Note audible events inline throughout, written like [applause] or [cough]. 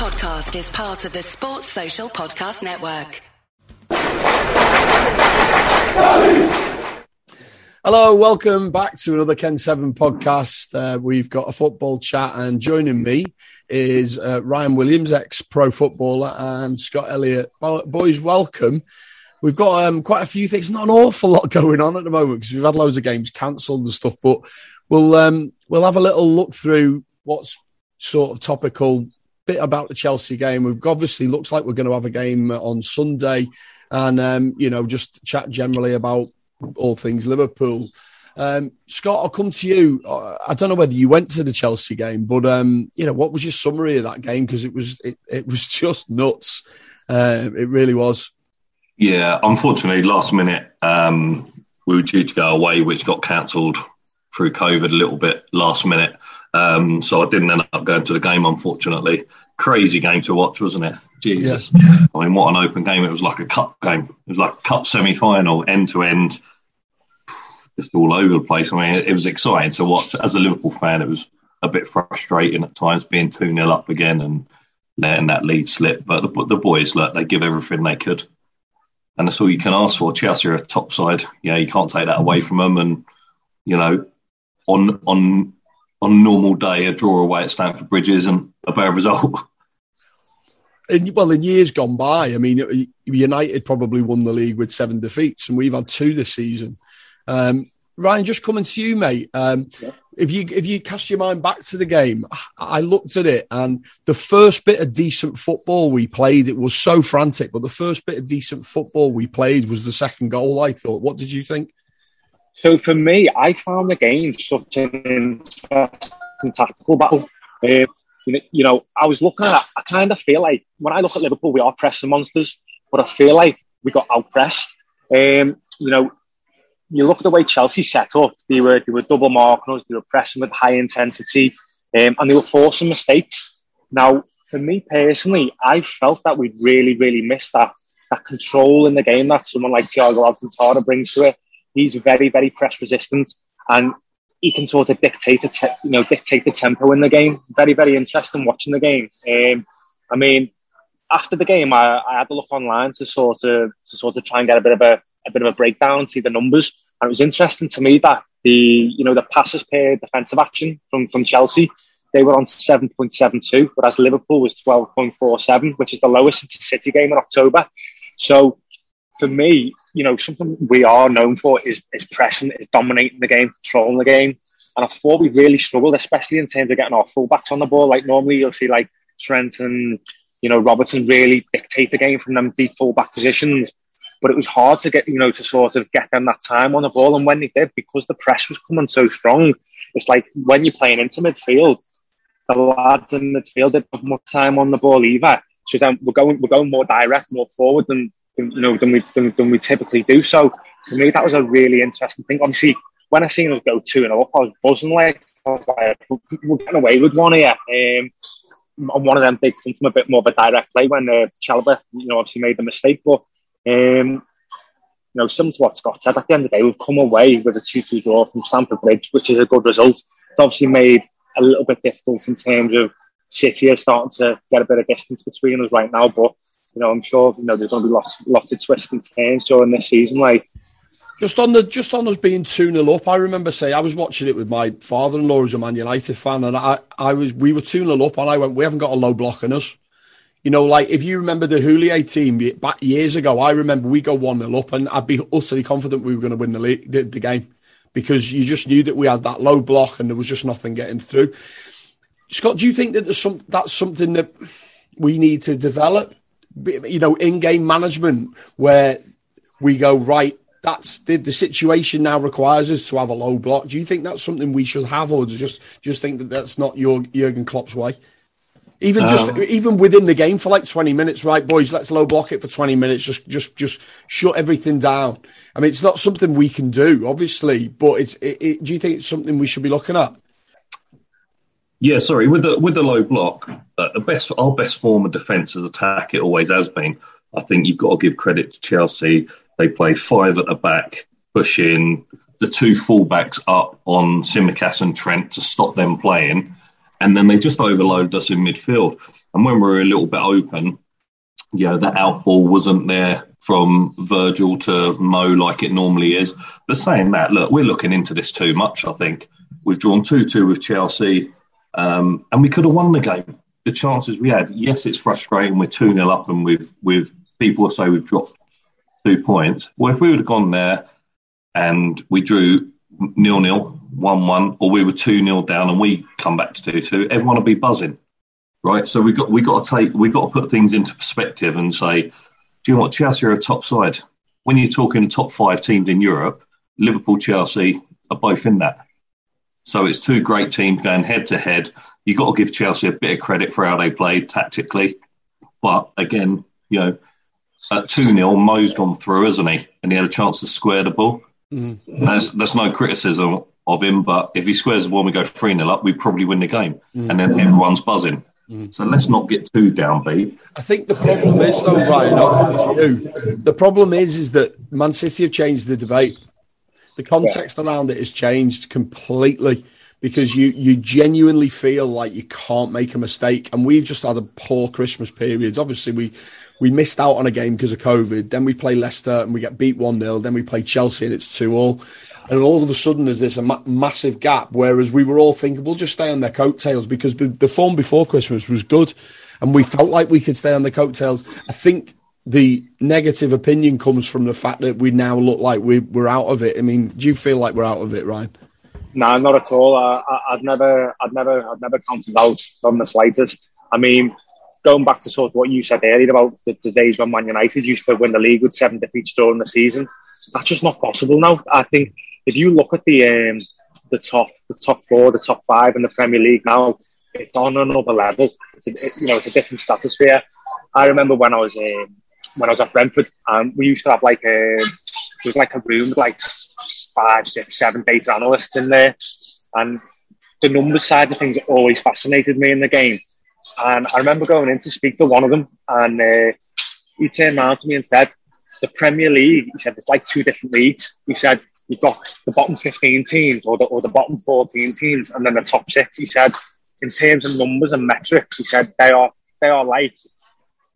podcast is part of the Sports Social Podcast Network. Hello, welcome back to another Ken Seven podcast. Uh, we've got a football chat, and joining me is uh, Ryan Williams, ex pro footballer, and Scott Elliott. Well, boys, welcome. We've got um, quite a few things, not an awful lot [laughs] going on at the moment because we've had loads of games cancelled and stuff. But we'll um, we'll have a little look through what's sort of topical bit about the Chelsea game. We've obviously looks like we're going to have a game on Sunday, and um, you know just chat generally about all things Liverpool. Um, Scott, I'll come to you. Uh, I don't know whether you went to the Chelsea game, but um, you know what was your summary of that game because it was it, it was [laughs] just nuts. Uh, it really was. Yeah, unfortunately, last minute um, we were due to go away, which got cancelled through COVID a little bit last minute. Um, so I didn't end up going to the game, unfortunately. Crazy game to watch, wasn't it? Jesus. Yeah. I mean, what an open game. It was like a cup game. It was like a cup semi final, end to end, just all over the place. I mean, it, it, was exciting to watch. As a Liverpool fan, it was a bit frustrating at times being 2 0 up again and letting that lead slip. But the, the boys, look, they give everything they could. And that's all you can ask for. Chelsea are a top side. Yeah, you can't take that away from them. And, you know, on on on a normal day, a draw away at Stamford Bridge isn't a bad result. [laughs] In, well, in years gone by, I mean, United probably won the league with seven defeats, and we've had two this season. Um, Ryan, just coming to you, mate. Um, yeah. If you if you cast your mind back to the game, I looked at it, and the first bit of decent football we played, it was so frantic. But the first bit of decent football we played was the second goal. I thought. What did you think? So for me, I found the game such an interesting tactical battle. Uh, you know, I was looking at. I kind of feel like when I look at Liverpool, we are pressing monsters, but I feel like we got outpressed. Um, you know, you look at the way Chelsea set up. They were they were double marking us. They were pressing with high intensity, um, and they were forcing mistakes. Now, for me personally, I felt that we'd really, really missed that that control in the game that someone like Thiago Alcantara brings to it he's very, very press resistant, and he can sort of dictate, te- you know, dictate the tempo in the game. Very, very interesting watching the game. Um, I mean, after the game, I, I, had to look online to sort of to sort of try and get a bit of a, a bit of a breakdown, see the numbers, and it was interesting to me that the you know the passes per defensive action from from Chelsea. They were on 7.72, whereas Liverpool was 12.47, which is the lowest since the City game in October. So for me, you know, something we are known for is, is pressing, is dominating the game, controlling the game. And I thought we really struggled, especially in terms of getting our fullbacks on the ball. Like normally you'll see like Trent and, you know, Robertson really dictate the game from them deep fullback positions. But it was hard to get, you know, to sort of get them that time on the ball. And when they did, because the press was coming so strong, it's like when you're playing into midfield, the lads in midfield didn't have much time on the ball either. So then we're going, we're going more direct, more forward than you know than we than, than we typically do. So for me, that was a really interesting thing. Obviously, when I seen us go two and up, I was buzzing like, I was like we're getting away with one here. Um, and one of them did come from a bit more of a direct play when uh, Chalobah, you know, obviously made the mistake. But um, you know, similar to what Scott said, at the end of the day, we've come away with a 2 2 draw from Stamford Bridge, which is a good result. It's obviously made a little bit difficult in terms of City are starting to get a bit of distance between us right now. But you know, I'm sure you know there's going to be lots, lots of twists and turns during this season. Like just on the just on us being two 0 up, I remember saying I was watching it with my father-in-law who's a Man United fan, and I, I was we were two 0 up, and I went, we haven't got a low block in us. You know, like if you remember the Houllier team back years ago, I remember we go one 0 up, and I'd be utterly confident we were going to win the, league, the, the game because you just knew that we had that low block and there was just nothing getting through. Scott, do you think that there's some that's something that we need to develop? You know, in-game management where we go right. That's the, the situation now requires us to have a low block. Do you think that's something we should have, or just just think that that's not your Jurgen Klopp's way? Even just um, even within the game for like twenty minutes, right, boys? Let's low block it for twenty minutes. Just just just shut everything down. I mean, it's not something we can do, obviously, but it's. It, it, do you think it's something we should be looking at? Yeah, sorry. With the with the low block, uh, the best our best form of defence is attack. It always has been. I think you've got to give credit to Chelsea. They play five at the back, pushing the two fullbacks up on Tsimikas and Trent to stop them playing, and then they just overloaded us in midfield. And when we were a little bit open, know, that outball wasn't there from Virgil to Mo like it normally is. But saying that, look, we're looking into this too much, I think. We've drawn 2 2 with Chelsea, um, and we could have won the game. The chances we had, yes, it's frustrating. We're 2 0 up, and with, with people say we've dropped two points. Well, if we would have gone there and we drew nil nil, one one, or we were two nil down and we come back to two two, everyone would be buzzing, right? So we got we got to take we got to put things into perspective and say, do you know what? Chelsea are a top side. When you're talking top five teams in Europe, Liverpool, Chelsea are both in that. So it's two great teams going head to head. You've got to give Chelsea a bit of credit for how they played tactically. But again, you know, at 2 0, Mo's gone through, hasn't he? And he had a chance to square the ball. Mm. There's, there's no criticism of him, but if he squares the ball and we go 3 0 up, we probably win the game. Mm. And then everyone's buzzing. Mm. So let's not get too downbeat. I think the problem is, though, Ryan, I'll come to you. The problem is, is that Man City have changed the debate. The context yeah. around it has changed completely because you you genuinely feel like you can't make a mistake. And we've just had a poor Christmas periods. Obviously, we we missed out on a game because of COVID. Then we play Leicester and we get beat 1 0. Then we play Chelsea and it's 2 all. And all of a sudden, there's this a ma- massive gap. Whereas we were all thinking, we'll just stay on their coattails because the, the form before Christmas was good. And we felt like we could stay on the coattails. I think the negative opinion comes from the fact that we now look like we, we're out of it. I mean, do you feel like we're out of it, Ryan? No, not at all. I, would never, I'd never, I'd never counted out from the slightest. I mean, going back to sort of what you said earlier about the, the, days when Man United used to win the league with seven defeats during the season, that's just not possible now. I think if you look at the um, the top the top four, the top five in the Premier League now, it's on another level. It's a, it, you know it's a different stratosphere. I remember when I was um, when I was at Brentford, and we used to have like a it was like a room with like five, six, seven data analysts in there, and the numbers side of things always fascinated me in the game. And I remember going in to speak to one of them, and uh, he turned around to me and said, "The Premier League," he said, "it's like two different leagues." He said, "You've got the bottom 15 teams or the, or the bottom 14 teams, and then the top six. He said, "In terms of numbers and metrics, he said they are they are like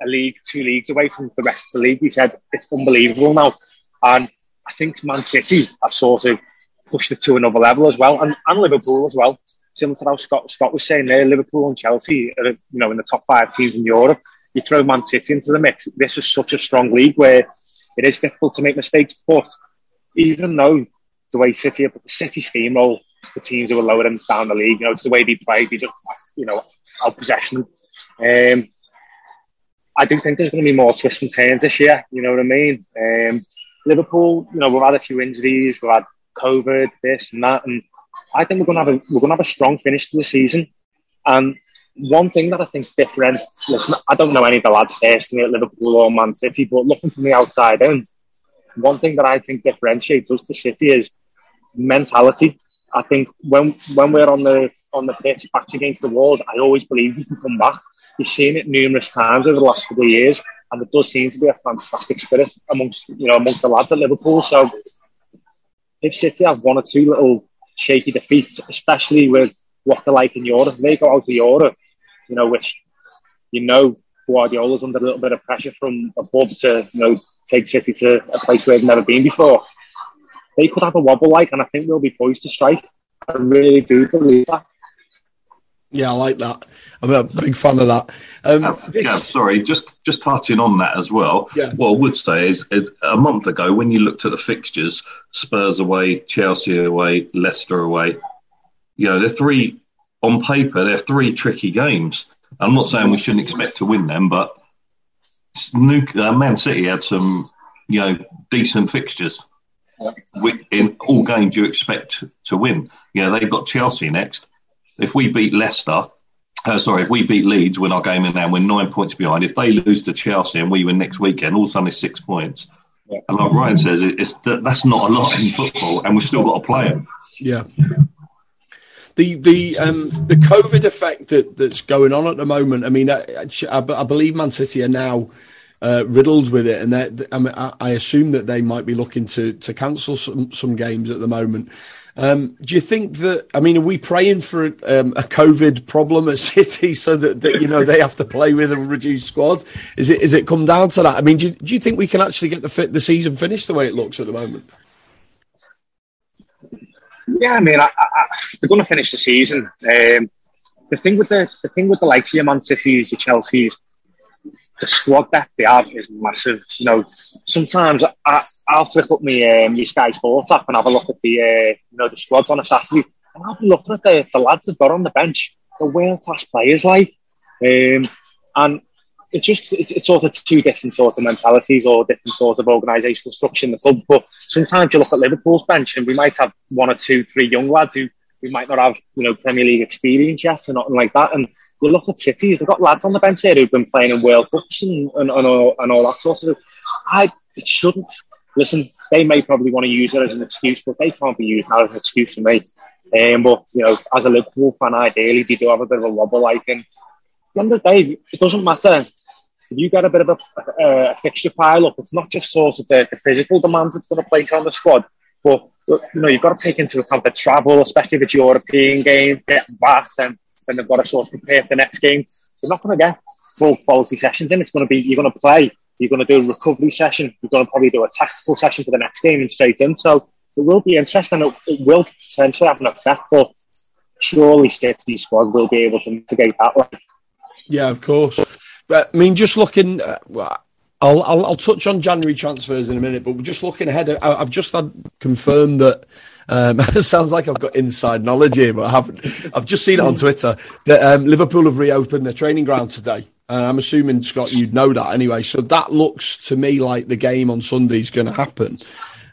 a league, two leagues away from the rest of the league." He said, "It's unbelievable now," and I think Man City have sort of pushed it to another level as well, and, and Liverpool as well similar to how Scott, Scott was saying there, Liverpool and Chelsea are, you know, in the top five teams in Europe. You throw Man City into the mix. This is such a strong league where it is difficult to make mistakes. But even though the way City City steamroll the teams who are lower than down the league, you know, it's the way they play. They just, you know, out possession. Um, I do think there's going to be more twists and turns this year. You know what I mean? Um, Liverpool, you know, we've had a few injuries, we've had COVID, this and that, and I think we're going to have a we're going to have a strong finish to the season. And one thing that I think different, listen, I don't know any of the lads personally at Liverpool or Man City, but looking from the outside in, one thing that I think differentiates us to City is mentality. I think when when we're on the on the pitch, backs against the walls, I always believe we can come back. You've seen it numerous times over the last couple of years, and it does seem to be a fantastic spirit amongst you know amongst the lads at Liverpool. So if City have one or two little shaky defeats, especially with what they're like in Europe. They go out to Europe, you know, which you know Guardiola's under a little bit of pressure from above to you know take City to a place where they've never been before. They could have a wobble like, and I think they'll be poised to strike. I really do believe that. Yeah, I like that. I'm a big fan of that. Um, uh, this... Yeah, sorry, just just touching on that as well. Yeah. What I would say is, is, a month ago when you looked at the fixtures, Spurs away, Chelsea away, Leicester away. You know, they're three on paper. They're three tricky games. I'm not saying we shouldn't expect to win them, but uh, Man City had some, you know, decent fixtures. In all games, you expect to win. Yeah, they've got Chelsea next if we beat Leicester, uh, sorry, if we beat Leeds, win our game in there, and we're nine points behind. If they lose to Chelsea and we win next weekend, all of a sudden it's six points. Yeah. And like Ryan says, it's that's not a lot in football, and we've still got to play them. Yeah. The the um, the COVID effect that, that's going on at the moment. I mean, I, I, I believe Man City are now uh, riddled with it, and I, mean, I, assume that they might be looking to to cancel some some games at the moment. Um, do you think that? I mean, are we praying for um, a COVID problem at [laughs] City so that, that you know they have to play with a reduced squad? Is it is it come down to that? I mean, do you, do you think we can actually get the fit, the season finished the way it looks at the moment? Yeah, I mean, I, I, they're going to finish the season. Um, the thing with the the thing with the likes of your Man Cities, your Chelseas, the squad that they have is massive. You know, sometimes I, I'll flip up my um, my Sky Sports app and have a look at the uh, you know the squads on a Saturday, and I'll be looking at the, the lads that got on the bench, the world class players like, um, and it's just it's, it's, sort of two different sort of mentalities or different sort of organisational structure in the club. But sometimes you look at Liverpool's bench and we might have one or two, three young lads who we might not have you know Premier League experience yet or nothing like that, and you look at cities, they've got lads on the bench here who've been playing in World Cups and, and, and, all, and all that sort of I, it shouldn't. Listen, they may probably want to use it as an excuse, but they can't be used as an excuse for me. Um, but, you know, as a Liverpool fan, ideally, they do have a bit of a wobble. Like, and at the end of the day, it doesn't matter. If you get a bit of a, a, fixture pile up, it's not just sort of the, the physical demands it's going to place on the squad, but you know, you've got to take into account the travel, especially if it's European game, getting back, then then they've got to sort of prepare for the next game. They're not going to get full quality sessions in. It's going to be you're going to play, you're going to do a recovery session, you're going to probably do a tactical session for the next game and straight in. So it will be interesting. It, it will potentially have an effect, but surely City squad will be able to mitigate that. Like. Yeah, of course. But I mean, just looking. Uh, I'll, I'll, I'll touch on January transfers in a minute, but just looking ahead, I, have just had confirmed that um, [laughs] it sounds like I've got inside knowledge here, but I haven't. I've just seen it on Twitter that um, Liverpool have reopened their training ground today. And I'm assuming, Scott, you'd know that anyway. So that looks to me like the game on Sunday is going to happen.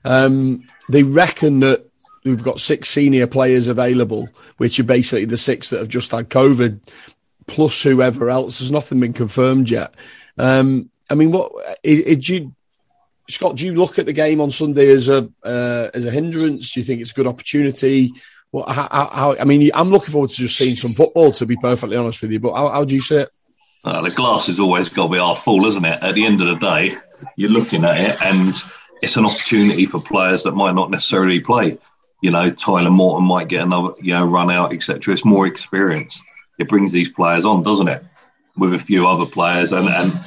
Um, they reckon that we've got six senior players available, which are basically the six that have just had COVID, plus whoever else. There's nothing been confirmed yet. Um, I mean, what did you Scott, do you look at the game on Sunday as a uh, as a hindrance? Do you think it's a good opportunity? What, how, how, I mean, I'm looking forward to just seeing some football. To be perfectly honest with you, but how, how do you see it? Uh, the glass has always got to be half full, isn't it? At the end of the day, you're looking at it, and it's an opportunity for players that might not necessarily play. You know, Tyler Morton might get another, you know, run out, etc. It's more experience. It brings these players on, doesn't it? With a few other players, and and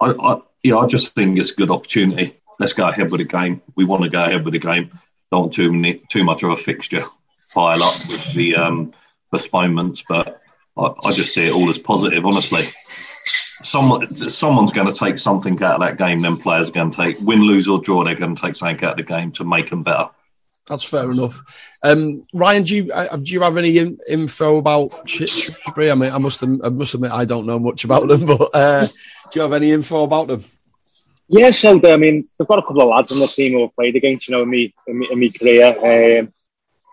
I, I yeah, I just think it's a good opportunity. Let's go ahead with the game. We want to go ahead with the game. Don't want too many, too much of a fixture pile up with the um, postponements, but I, I, just see it all as positive. Honestly, someone someone's going to take something out of that game. Then players are going to take win, lose or draw. They're going to take something out of the game to make them better. That's fair enough. Um, Ryan, do you uh, do you have any in, info about Shrewsbury? I mean, I must I must admit I don't know much about them, but uh, do you have any info about them? Yeah, so I mean, they've got a couple of lads on the team who have played against, you know, in me in me, in me career. Um,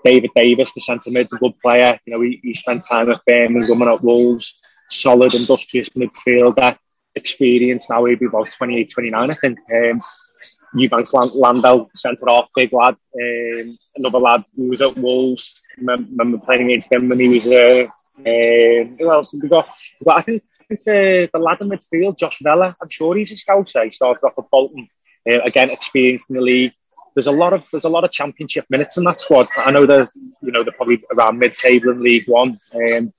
David Davis, the centre mid's a good player. You know, he, he spent time at Birmingham and at Wolves. Solid, industrious midfielder. Experience now, he'll be about 28, 29, I think. Um, Ebanks-Landell, centre off, big lad. Um, another lad who was at Wolves. Remember playing against him when he was there. Uh, who else have? We got I think the, the lad in midfield, Josh Vela, I'm sure he's a scouser. He started off at Bolton. Uh, again, experienced in the league. There's a lot of there's a lot of championship minutes in that squad. I know they're you know they're probably around mid-table in League One. Um,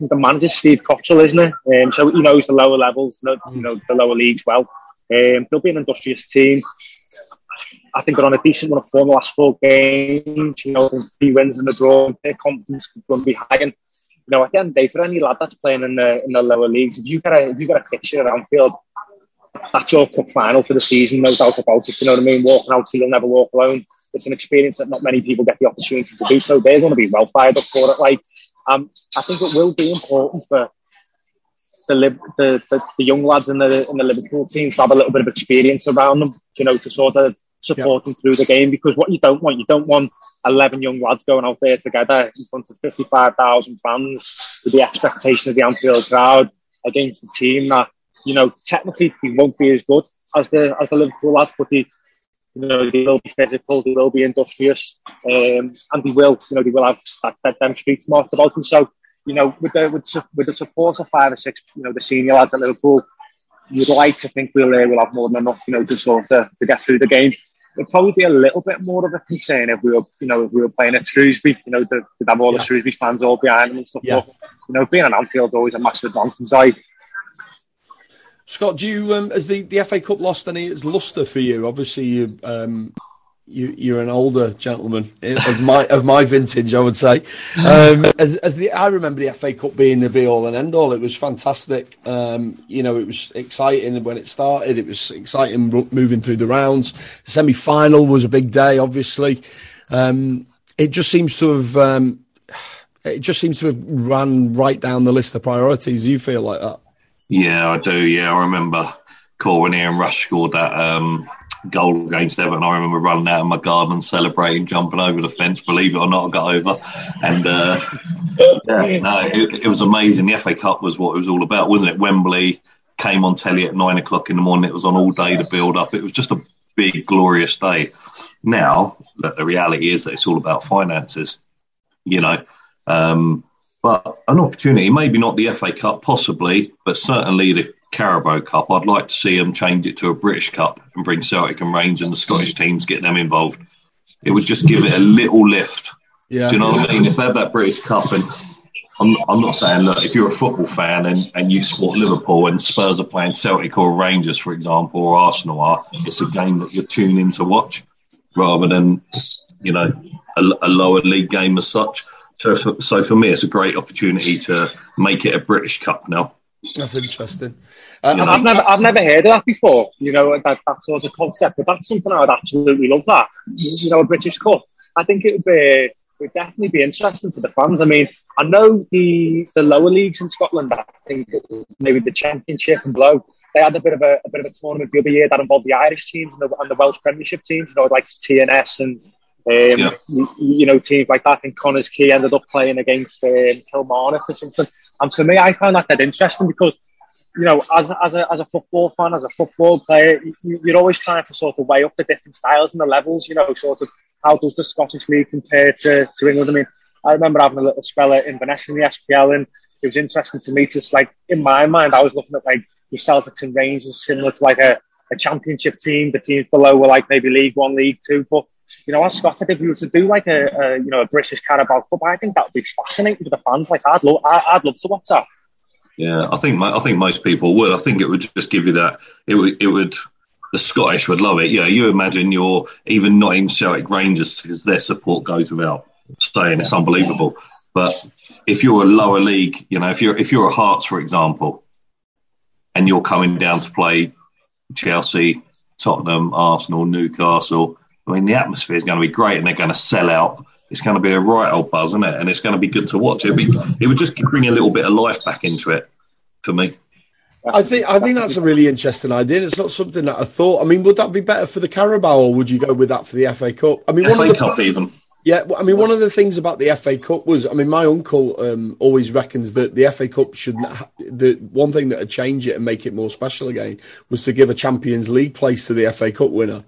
the manager's Steve Cotterill, isn't it? Um, so he knows the lower levels, you know the lower leagues well. Um, they'll be an industrious team. I think they're on a decent run of form the last four games. You know, three wins and a draw. Their confidence to be high. And you know, at the end of the day, for any lad that's playing in the in the lower leagues, if you get a if you get a picture at Anfield, that's your cup final for the season, no doubt about it. You know what I mean? Walking out, so you'll never walk alone. It's an experience that not many people get the opportunity to do. So they're going to be well fired up for it. Like, um, I think it will be important for the, the, the, the young lads in the in the Liverpool team to have a little bit of experience around them. You know, to sort of support them through the game because what you don't want, you don't want 11 young lads going out there together in front of 55,000 fans with the expectation of the Anfield crowd against the team that, you know, technically they won't be as good as the as the Liverpool lads, but they, you know, they will be physical, they will be industrious, um, and they will, you know, they will have that, that them street smart about them. So, you know, with the with, with the support of five or six, you know, the senior lads at Liverpool, you'd like to think we'll uh, we'll have more than enough, you know, to sort of to get through the game. It'd probably be a little bit more of a concern if we were, you know, if we were playing at Shrewsbury, you know, to have all yeah. the Shrewsbury fans all behind them and stuff. Yeah. But, you know, being an Anfield's always a massive advantage. Scott, do you um, has the, the FA Cup lost any its luster for you? Obviously, you um, you you're an older gentleman of my of my vintage, I would say. Um, as, as the I remember the FA Cup being the be all and end all. It was fantastic. Um, you know, it was exciting when it started. It was exciting moving through the rounds. The semi final was a big day. Obviously, um, it just seems to have. Um, it just seems to have ran right down the list of priorities. You feel like that? Yeah, I do. Yeah, I remember Corin and Rush scored that um, goal against Everton. I remember running out of my garden, celebrating, jumping over the fence. Believe it or not, I got over. And uh, [laughs] yeah, no, it, it, was amazing. The FA Cup was what it was all about, wasn't it? Wembley came on telly at nine o'clock in the morning. It was on all day to build up. It was just a big, glorious day. Now, the reality is that it's all about finances. You know, um, but an opportunity, maybe not the FA Cup, possibly, but certainly the Carabao Cup. I'd like to see them change it to a British Cup and bring Celtic and Rangers and the Scottish teams, get them involved. It would just give it a little lift. Yeah. Do you know what I mean? If they had that British Cup, and I'm, I'm not saying, look, if you're a football fan and, and you support Liverpool and Spurs are playing Celtic or Rangers, for example, or Arsenal are, it's a game that you're tuning in to watch rather than, you know, a, a lower league game as such. So, so for me, it's a great opportunity to make it a British Cup now. That's interesting. Uh, I've never, I've never heard of that before. You know that, that sort of concept, but that's something I would absolutely love. That you know, a British Cup. I think it would be, would definitely be interesting for the fans. I mean, I know the the lower leagues in Scotland. I think maybe the Championship and below. They had a bit of a, a bit of a tournament the other year that involved the Irish teams and the, and the Welsh Premiership teams. You know, like TNS and um, yeah. you, you, know, teams like that. I think Connah's Quay ended up playing against um, Kilmarnock or something. And for me, I found that that interesting because, you know, as, as, a, as a football fan, as a football player, you, you're always trying to sort of weigh up the different styles and the levels, you know, sort of how does the Scottish League compare to, to England? I mean, I remember having a little spell at Inverness in the SPL and it was interesting to me to, like, in my mind, I was looking at, like, the Celtics and Rangers similar to, like, a, a championship team. The teams below were, like, maybe League One, League Two, but you know, as Scott said, if we were to do like a, a you know a British Carabao Cup, I think that would be fascinating for the fans. Like I'd love, I'd love to watch that. Yeah, I think I think most people would. I think it would just give you that. It would it would. The Scottish would love it. Yeah, you imagine you're even not in Celtic Rangers because their support goes without saying. It's unbelievable. But if you're a lower league, you know, if you're if you're a Hearts, for example, and you're coming down to play Chelsea, Tottenham, Arsenal, Newcastle, I mean, the atmosphere is going to be great, and they're going to sell out. It's going to be a right old buzz, isn't it? And it's going to be good to watch. It'd be, it would just bring a little bit of life back into it for me. I think I think that's a really interesting idea. It's not something that I thought. I mean, would that be better for the Carabao, or would you go with that for the FA Cup? I mean, FA one of the, Cup even. Yeah, I mean, one of the things about the FA Cup was, I mean, my uncle um, always reckons that the FA Cup should. Ha- the one thing that would change it and make it more special again was to give a Champions League place to the FA Cup winner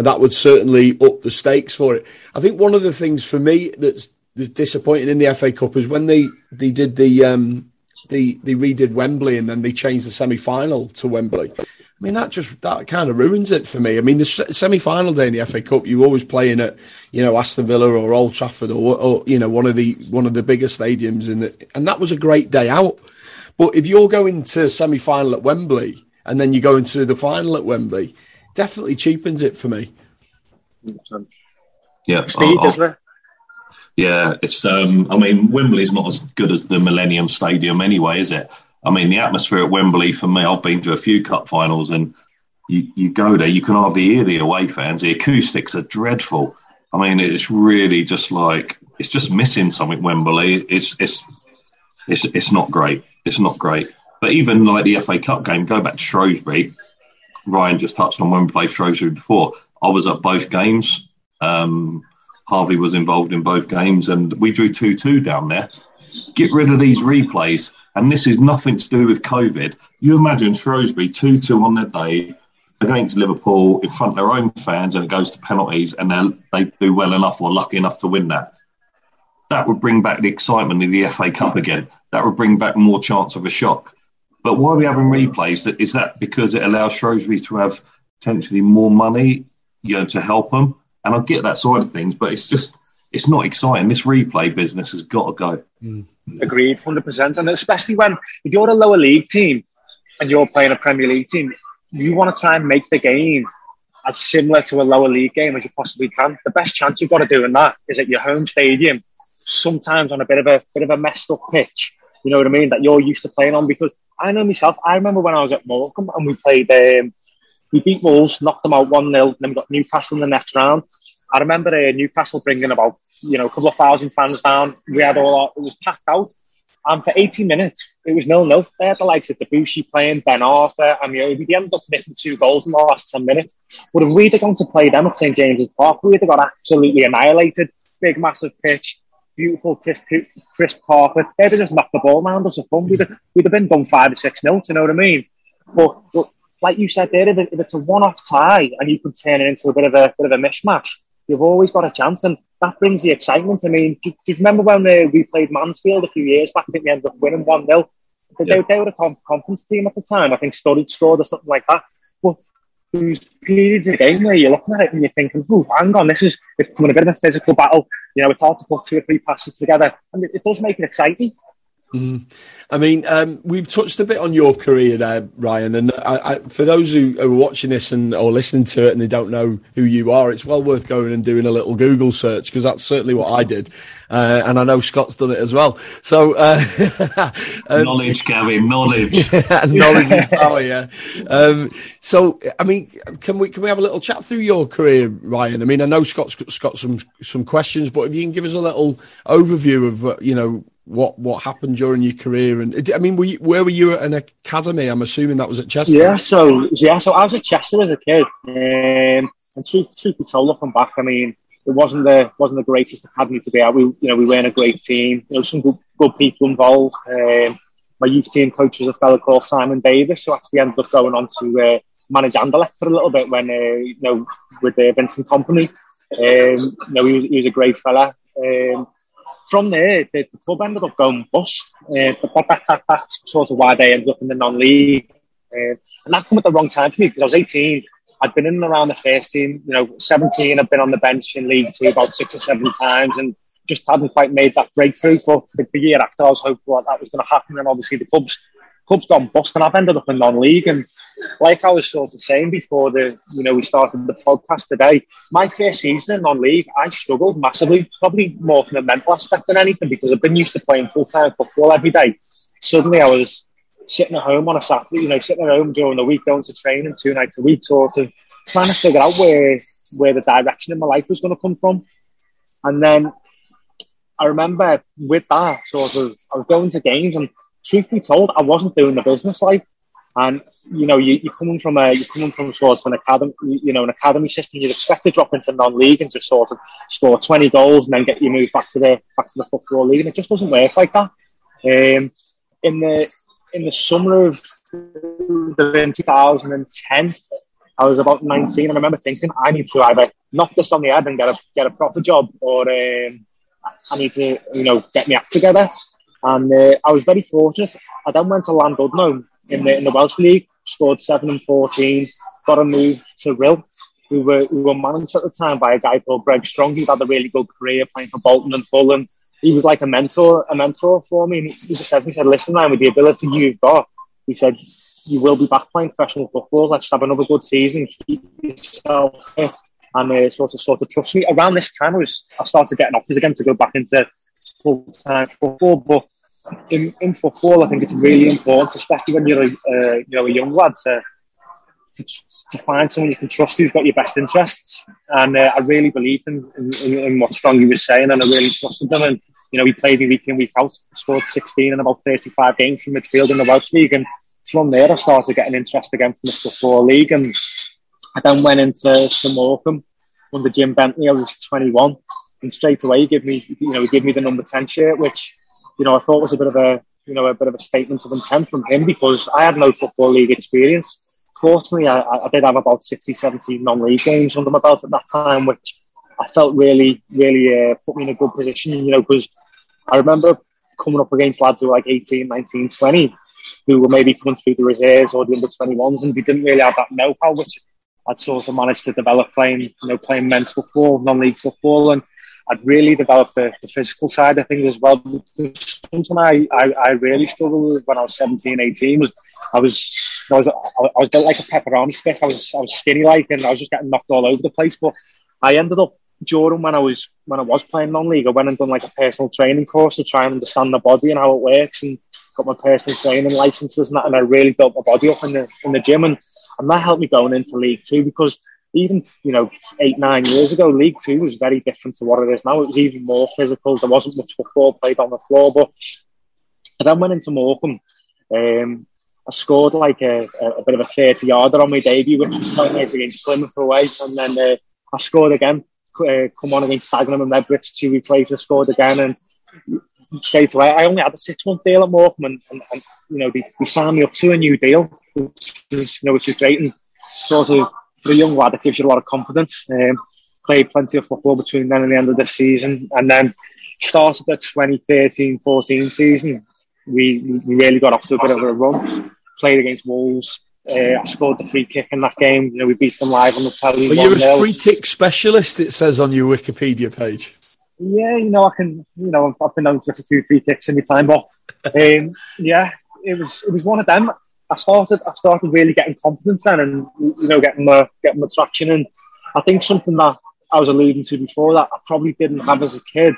and that would certainly up the stakes for it. I think one of the things for me that's, disappointing in the FA Cup is when they they did the um, they they redid Wembley and then they changed the semi final to Wembley. I mean that just that kind of ruins it for me. I mean the semi final day in the FA Cup, you're always playing at you know Aston Villa or Old Trafford or, or you know one of the one of the bigger stadiums, and and that was a great day out. But if you're going to semi final at Wembley and then you go into the final at Wembley, definitely cheapens it for me. Yeah, isn't it? Yeah, it's. Um, I mean, Wembley's not as good as the Millennium Stadium anyway, is it? I mean, the atmosphere at Wembley for me, I've been to a few cup finals, and you, you go there, you can hardly hear the away fans. The acoustics are dreadful. I mean, it's really just like it's just missing something. Wembley, it's it's it's it's not great. It's not great. But even like the FA Cup game, go back to Shrewsbury. Ryan just touched on when we played Shrewsbury before. I was at both games. Um, Harvey was involved in both games, and we drew 2 2 down there. Get rid of these replays, and this is nothing to do with COVID. You imagine Shrewsbury 2 2 on their day against Liverpool in front of their own fans, and it goes to penalties, and they do well enough or lucky enough to win that. That would bring back the excitement of the FA Cup again. That would bring back more chance of a shock. But why are we having replays? Is that because it allows Shrewsbury to have potentially more money you know, to help them. And I get that side of things, but it's just it's not exciting. This replay business has got to go. Mm. Agreed, hundred percent. And especially when if you're a lower league team and you're playing a Premier League team, you want to try and make the game as similar to a lower league game as you possibly can. The best chance you've got to do in that is at your home stadium, sometimes on a bit of a bit of a messed up pitch. You know what I mean? That you're used to playing on. Because I know myself. I remember when I was at Morecambe and we played. Um, we beat Wolves, knocked them out one 0 Then we got Newcastle in the next round. I remember uh, Newcastle bringing about you know a couple of thousand fans down. We had all our, it was packed out. And for 80 minutes, it was nil nil. They had the likes of Debuchy playing, Ben Arfa, and Ameobi. They ended up making two goals in the last 10 minutes. But if we'd have gone to play them at St James's Park, we'd have got absolutely annihilated. Big, massive pitch, beautiful, crisp, crisp carpet. They'd have just knocked the ball around us for fun. We'd have, we'd have been done 5 or 6 nil, you know what I mean? But, but like you said there, if, if it's a one off tie and you can turn it into a bit of a, bit of a mishmash, you've always got a chance. And that brings the excitement. I mean, do, do you remember when uh, we played Mansfield a few years back? I think we ended up winning 1 0. They, yeah. they, were a conference team at the time. I think Sturridge scored or something like that. There's periods of the game where you're looking at it and you're thinking, oh, hang on, this is it's becoming a bit of a physical battle. You know, it's hard to put two or three passes together. And it, it does make it exciting. Mm. I mean, um, we've touched a bit on your career there, Ryan. And I, I, for those who are watching this and or listening to it and they don't know who you are, it's well worth going and doing a little Google search because that's certainly what I did, uh, and I know Scott's done it as well. So uh, [laughs] um, knowledge, Gavin, knowledge, [laughs] knowledge is power. Yeah. Um, so, I mean, can we can we have a little chat through your career, Ryan? I mean, I know Scott's got some some questions, but if you can give us a little overview of uh, you know what what happened during your career and I mean were you, where were you at an academy? I'm assuming that was at Chester. Yeah so yeah so I was at Chester as a kid um, and truth, truth be told looking back I mean it wasn't the wasn't the greatest academy to be at. We you know we weren't a great team. You know some good, good people involved. Um, my youth team coach was a fellow called Simon Davies who actually ended up going on to uh, manage Anderlecht for a little bit when uh, you know with uh, Vincent Kompany. Um, you know he was, he was a great fella. Um, from there, the, the, club ended up going bust. Uh, but that, that, that's sort of why they ended up in the non-league. Uh, and that came at the wrong time for me because I was 18. I'd been in and around the first team. You know, 17, I've been on the bench in League Two about six or seven times and just hadn't quite made that breakthrough. But the, the year after, I was hopeful that that was going to happen. And obviously, the club's club's gone bust, and I've ended up in non-league. And like I was sort of saying before the you know we started the podcast today, my first season in non-league, I struggled massively, probably more from a mental aspect than anything because I've been used to playing full-time football every day. Suddenly, I was sitting at home on a Saturday, you know, sitting at home during the week, going to training two nights a week, sort of trying to figure out where where the direction of my life was going to come from. And then I remember with that sort of, I was going to games and truth be told, I wasn't doing the business life. And you know, you, you're coming from a you're coming from sort of an academy, you know, an academy system. You'd expect to drop into non-league and just sort of score 20 goals and then get you moved back to the back to the football league. And it just doesn't work like that. Um, in the in the summer of 2010, I was about 19, and I remember thinking, I need to either knock this on the head and get a get a proper job, or um, I need to, you know, get my act together. And uh, I was very fortunate. I then went to Llandudno in the, in the Welsh League, scored 7 and 14, got a move to Rhyl, who were, who were managed at the time by a guy called Greg Strong. He'd had a really good career playing for Bolton and Fulham. He was like a mentor, a mentor for me. He just said, he said, listen, man, with the ability you've got, he said, you will be back playing professional football. Let's have another good season. Keep yourself fit and uh, sort of sort of trust me. Around this time, I was I started getting offers again to go back into full time football. But in, in football, I think it's really important, especially when you're a uh, you know a young lad, to, to, to find someone you can trust who's got your best interests. And uh, I really believed in, in, in what Strongy was saying, and I really trusted them. And you know, he played me week in week out, scored 16 in about 35 games from midfield in the Welsh League, and from there I started getting interest again from the football league, and I then went into to Morecambe under Jim Bentley. I was 21 and straight away he gave me, you know, he gave me the number ten shirt, which, you know, I thought was a bit of a, you know, a bit of a statement of intent from him because I had no football league experience. Fortunately, I, I did have about 60, 70 non-league games under my belt at that time, which I felt really, really uh, put me in a good position, you know, because I remember coming up against lads who were like 18, 19, 20, who were maybe coming through the reserves or the under 21s, and we didn't really have that know-how, which I'd sort of managed to develop playing, you know, playing men's football, non-league football, and I'd really developed the, the physical side of things as well. Because something I, I, I, really struggled with when I was 17, 18 was I was I was I was built like a pepperoni stick. I was I was skinny like, and I was just getting knocked all over the place. But I ended up during when I was when I was playing non-league, I went and done like a personal training course to try and understand the body and how it works, and got my personal training licenses and that, and I really built my body up in the in the gym, and and that helped me going into League Two because even you know eight nine years ago, League Two was very different to what it is now. It was even more physical. There wasn't much football played on the floor, but I then went into Morecambe. Um, I scored like a, a, bit of a 30 yarder on my debut, which was quite nice against Plymouth away. And then uh, I scored again, uh, come on against Dagenham and Redbridge two weeks later, scored again. And straight away, I only had a six month deal at Morecambe, and, and, and, you know, they, they signed me up to a new deal, which is, you know, which is great. And sort of for a young lad, it gives you a lot of confidence. Um, played plenty of football between then and the end of the season. And then started the 2013 14 season. We, we really got off to a bit of a run played against Wolves. Uh, I scored the free kick in that game. You know, we beat them live on the telly. You're a free kick specialist. It says on your Wikipedia page. Yeah, you know, I can. You know, I've been known to get a few free kicks in my time, but [laughs] um, yeah, it was it was one of them. I started I started really getting confidence then, and you know, getting the getting the traction. And I think something that I was alluding to before that I probably didn't have as a kid,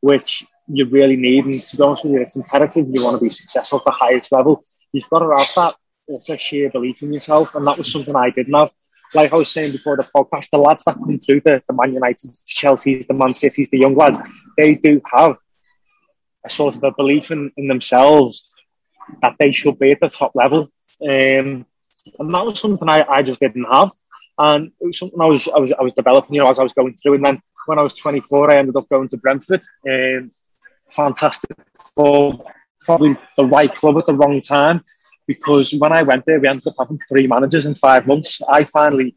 which you really need. And to be honest with you, it's imperative you want to be successful at the highest level you've got to have that utter sheer belief in yourself, and that was something I didn't have. Like I was saying before the podcast, the lads that come through the, the Man United, the Chelsea's, the Man Cities, the young lads, they do have a sort of a belief in, in themselves that they should be at the top level. Um, and that was something I, I just didn't have. And it was something I was, I was I was developing, you know, as I was going through. And then when I was 24, I ended up going to Brentford. Um, fantastic club, probably the right club at the wrong time because when I went there, we ended up having three managers in five months. I finally,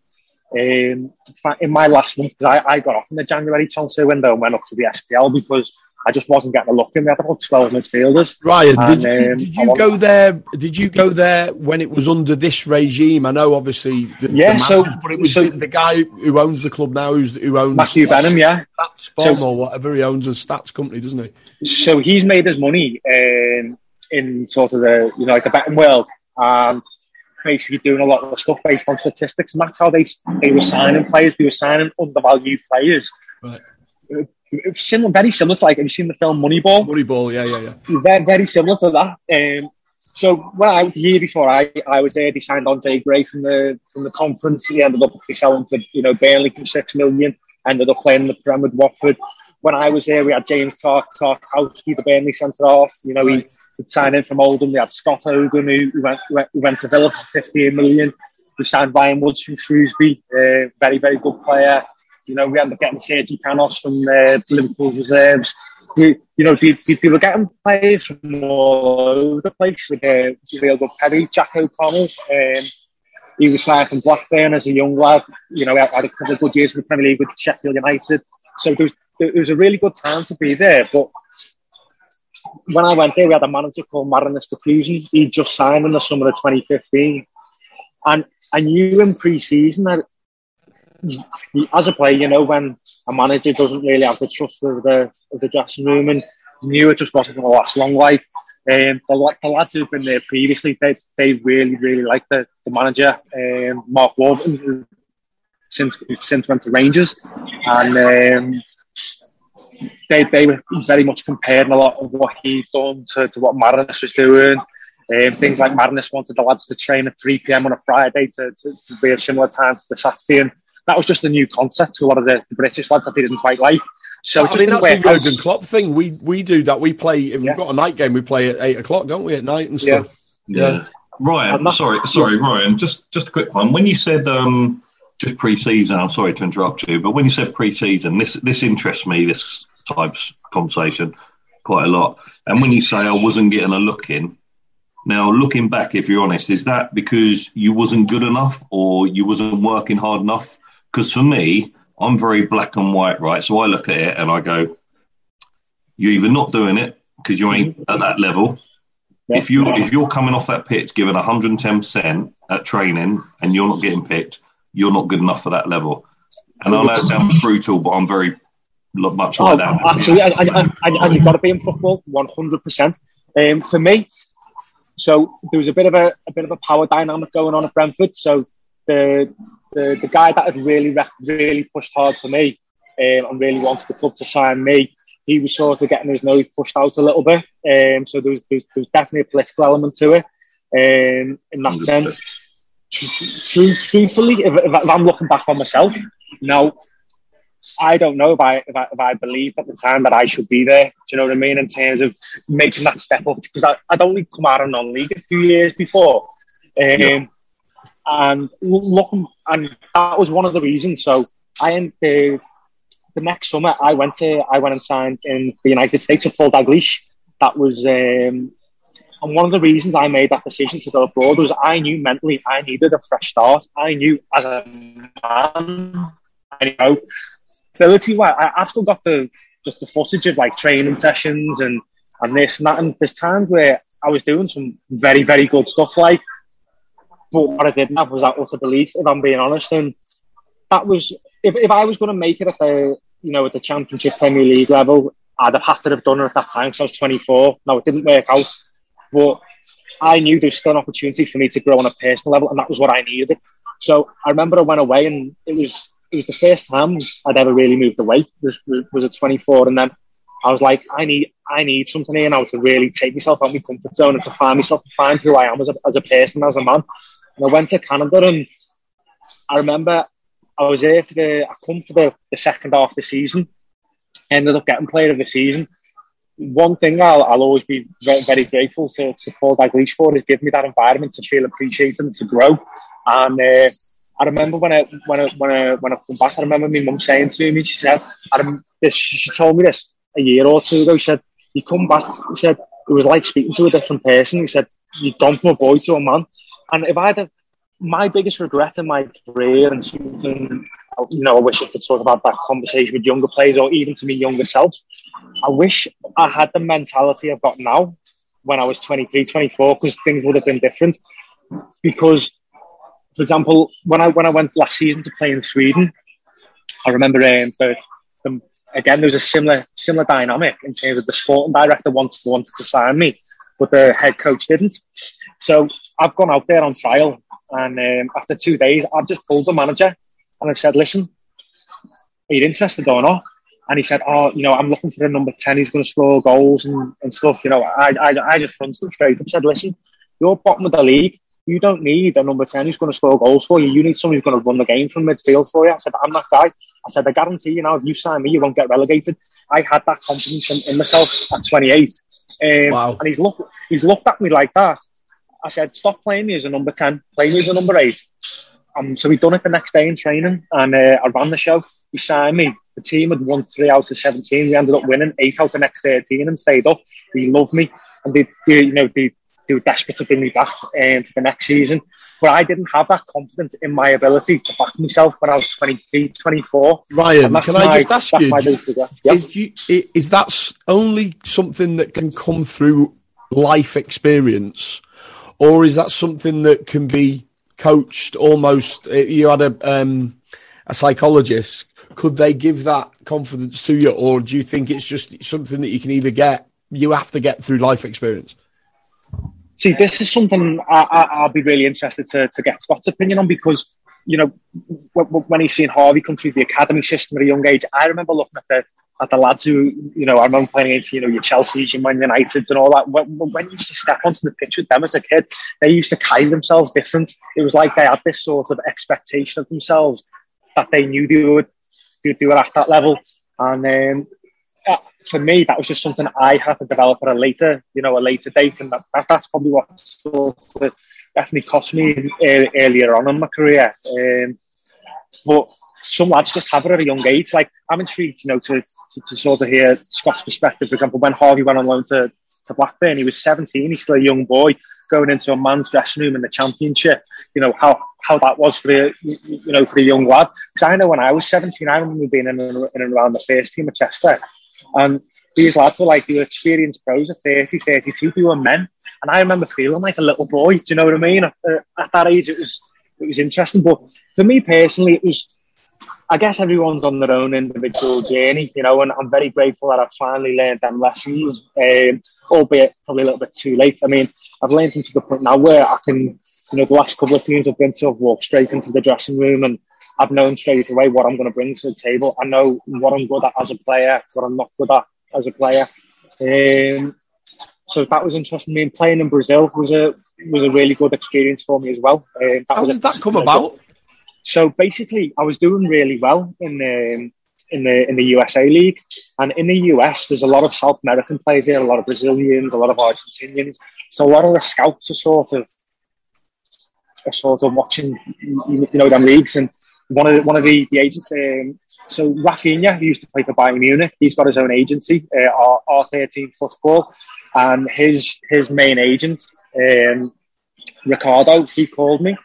um, in my last month, because I, I got off in the January transfer window and went up to the SPL because I just wasn't getting a look in. We had about twelve midfielders. Ryan, and, did you, um, did you go there? Did you go there when it was under this regime? I know, obviously, the, yeah. The so, but it was so, the, guy who owns the club now, who's, who owns Matthew Stats, Benham, yeah, Stats so, or whatever he owns a stats company, doesn't he? So he's made his money um, in sort of the you know like the betting world, and basically doing a lot of stuff based on statistics. And that's how they they were signing players. They were signing undervalued players. Right similar, very similar to like, have you seen the film Moneyball? Moneyball, yeah, yeah, yeah. Very, very similar to that. Um, so when I, the year before I, I was there, they signed Andre Gray from the from the conference. He ended up selling for you know Burnley for six million. Ended up playing the Prem with Watford. When I was there, we had James Tark Tarkowski, the Burnley centre half. You know, right. he would sign in from Oldham. We had Scott Hogan, who, who, went, who went to Villa for 15 million. We signed Ryan Woods from Shrewsbury, uh, very, very good player. You know, we ended up getting Sergi Canos from uh, Liverpool's reserves. We, you know, we, we, were getting players from all over the place with uh, real good Perry, Jack O'Connell. Um, he was signed from Blackburn as a young lad. You know, had a couple of good years in the Premier League with Sheffield United. So was, it was a really good time to be there. But when I went there, we had a manager called Marinus Dijkhuizen. He just signed in the summer of 2015. And I knew in pre-season that as a player, you know, when a manager doesn't really have the trust of the of the dressing room, and knew it just wasn't going to last long. Like um, the, the lads who've been there previously, they they really really like the, the manager, um, Mark Warburton, since since went to Rangers, and um, they they were very much comparing a lot of what he's done to, to what Marinus was doing. Um, things like Marinus wanted the lads to train at 3 p.m. on a Friday to, to, to be a similar time to the Saturday, and that was just a new concept to a lot of the, the British lads that they didn't quite like. So I mean, that's a Jurgen Klopp thing. We we do that. We play if yeah. we've got a night game, we play at eight o'clock, don't we, at night and stuff. Yeah. yeah. yeah. Ryan, sorry, sorry, Ryan. Just just a quick one. When you said um, just pre-season, I'm sorry to interrupt you, but when you said pre-season, this this interests me. This type of conversation quite a lot. And when you say I wasn't getting a look in, now looking back, if you're honest, is that because you wasn't good enough or you wasn't working hard enough? Because for me, I'm very black and white, right? So I look at it and I go, you're either not doing it because you ain't at that level. Yeah. If you if you're coming off that pitch giving 110 percent at training and you're not getting picked, you're not good enough for that level. And I know it sounds brutal, but I'm very much like Oh, that. absolutely, and, and, and, and you've got to be in football, one hundred percent. Um, for me, so there was a bit of a, a bit of a power dynamic going on at Brentford. So the the, the guy that had really really pushed hard for me um, and really wanted the club to sign me, he was sort of getting his nose pushed out a little bit. Um, so there was, there was there was definitely a political element to it um, in that 100%. sense. True, truthfully, if, if I'm looking back on myself now, I don't know if I, if I if I believed at the time that I should be there. Do you know what I mean? In terms of making that step up, because I, I'd only come out of non-league a few years before, um, Yeah. And looking, and that was one of the reasons. So I en- the the next summer I went to I went and signed in the United States at Paul Dalglish. That was. Um, and one of the reasons I made that decision to go abroad was I knew mentally I needed a fresh start. I knew as a man, I know ability wise, I, I've still got the just the footage of like training sessions and and this and that. And there's times where I was doing some very very good stuff, like, but what I didn't have was that utter belief. If I'm being honest, and that was if if I was going to make it at the you know at the Championship Premier League level, I'd have had to have done it at that time because I was 24. Now it didn't work out, but I knew there was still an opportunity for me to grow on a personal level, and that was what I needed. So I remember I went away, and it was it was the first time I'd ever really moved away. Was was, was at 24, and then I was like, I need I need something here now to really take myself out of my comfort zone and to find myself, find who I am as a, as a person, as a man. And I went to Canada, and I remember I was there for the I come for the, the second half of the season. Ended up getting player of the season. One thing I'll, I'll always be very, very grateful to, to Paul Dalglish for is give me that environment to feel appreciated and to grow. And uh, I remember when I when I when I when I come back, I remember my mum saying to me, she said, this, she told me this a year or two ago. She said, "You come back," she said, "It was like speaking to a different person." He said, "You've gone from a boy to a man." And if I had a, my biggest regret in my career and something, you know, I wish I could talk about that conversation with younger players or even to me younger self. I wish I had the mentality I've got now when I was 23, 24, because things would have been different. Because, for example, when I when I went last season to play in Sweden, I remember um, the, the, again there was a similar similar dynamic in terms of the sporting director wanted wanted to sign me, but the head coach didn't. So I've gone out there on trial, and um, after two days, I've just pulled the manager and I've said, "Listen, are you interested or not?" And he said, "Oh, you know, I'm looking for a number ten He's going to score goals and, and stuff." You know, I, I, I just fronted him straight up. Said, "Listen, you're bottom of the league. You don't need a number ten who's going to score goals for you. You need someone who's going to run the game from midfield for you." I said, "I'm that guy." I said, "I guarantee you now, if you sign me, you won't get relegated." I had that confidence in, in myself at 28. Um, Wow. And he's looked, he's looked at me like that. I said, "Stop playing me as a number ten. Play me as a number eight. Um, so we done it the next day in training, and uh, I ran the show. He signed me. The team had won three out of seventeen. We ended up winning eight out of the next thirteen and stayed up. He loved me, and they, they you know, they, they were desperate to bring me back um, for the next season. But I didn't have that confidence in my ability to back myself when I was 23, 24. Ryan, can I just ask you? my. Yep. Is, you, is that only something that can come through life experience, or is that something that can be coached almost? You had a um, a psychologist. Could they give that confidence to you, or do you think it's just something that you can either get? You have to get through life experience. See, this is something I, I, I'll be really interested to, to get Scott's opinion on because, you know, when he's seen Harvey come through the academy system at a young age, I remember looking at the at the lads who, you know, I remember playing against, you know, your Chelsea's, your Man Uniteds and all that. When, when you used to step onto the pitch with them as a kid, they used to carry themselves different. It was like they had this sort of expectation of themselves that they knew they would, they, they were at that level. And um, for me, that was just something I had to develop at a later, you know, a later date, and that, that that's probably what definitely cost me earlier on in my career. Um, but some lads just have it at a young age. Like I'm intrigued, you know, to, to, to sort of hear Scott's perspective. For example, when Harvey went on loan to, to Blackburn, he was 17. He's still a young boy going into a man's dressing room in the Championship. You know how how that was for the you know for the young lad. Because I know when I was 17, I remember being in in and around the first team at Chester, and these lads were like they were experienced pros at 30, 32. They were men, and I remember feeling like a little boy. Do you know what I mean? At, uh, at that age, it was it was interesting. But for me personally, it was. I guess everyone's on their own individual journey, you know, and I'm very grateful that I've finally learned them lessons, um, albeit probably a little bit too late. I mean, I've learned them to the point now where I can, you know, the last couple of teams I've been to, I've walked straight into the dressing room and I've known straight away what I'm going to bring to the table. I know what I'm good at as a player, what I'm not good at as a player. Um, so that was interesting. I mean, playing in Brazil was a was a really good experience for me as well. Um, How did that come about? So basically, I was doing really well in um, in the in the USA League, and in the US, there's a lot of South American players here, a lot of Brazilians, a lot of Argentinians. So a lot of the scouts are sort of are sort of watching, you know, them leagues, and one of the, one of the, the agents. Um, so Rafinha, who used to play for Bayern Munich, he's got his own agency, uh, R thirteen Football, and his his main agent, um, Ricardo, he called me.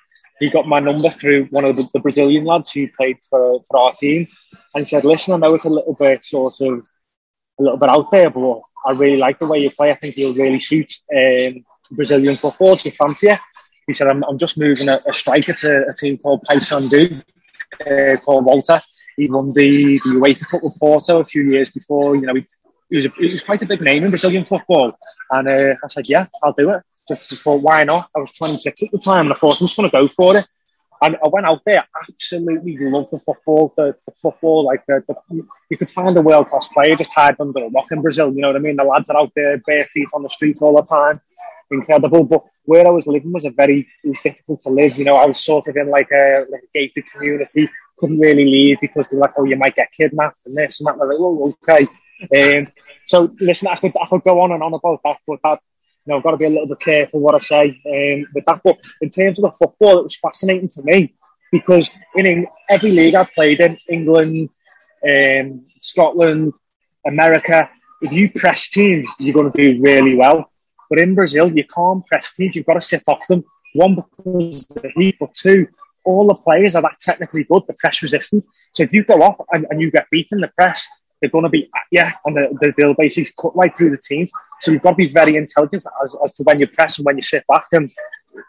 He got my number through one of the, the, Brazilian lads who played for, for our team, and he said, "Listen, I know it's a little bit sort of a little bit out there, but I really like the way you play. I think you'll really suit um, Brazilian football. Do you fancy it?" He said, "I'm, I'm just moving a, a striker to a team called Paysandu, uh, called Walter. He won the, the UEFA Cup with Porto a few years before. You know, he, he was a, he was quite a big name in Brazilian football. And uh, I said, yeah, I'll do it. Just, thought, why not? I was 26 at the time, and I thought I'm just going to go for it. And I went out there, absolutely loved the football. The, the football, like the, the, you could find a world class player just hide under a rock in Brazil. You know what I mean? The lads are out there bare feet on the street all the time incredible. But where I was living was a very it was difficult to live. You know, I was sort of in like a, like a gated community, couldn't really leave because they were like, oh, you might get kidnapped and this and that. And I like, oh, okay. Um, so listen, I could I could go on and on about that, but that you know, I've got to be a little bit careful what I say um, with that. But in terms of the football, it was fascinating to me because in every league I've played in, England, um, Scotland, America, if you press teams, you're going to do really well. But in Brazil, you can't press teams. You've got to sit off them. One, because the heat, but two, all the players are that technically good, the press resistant. So if you go off and, and you get beaten, the press, they're going to be, yeah, and they, they'll basically cut right through the team. So you've got to be very intelligent as, as to when you press and when you sit back. And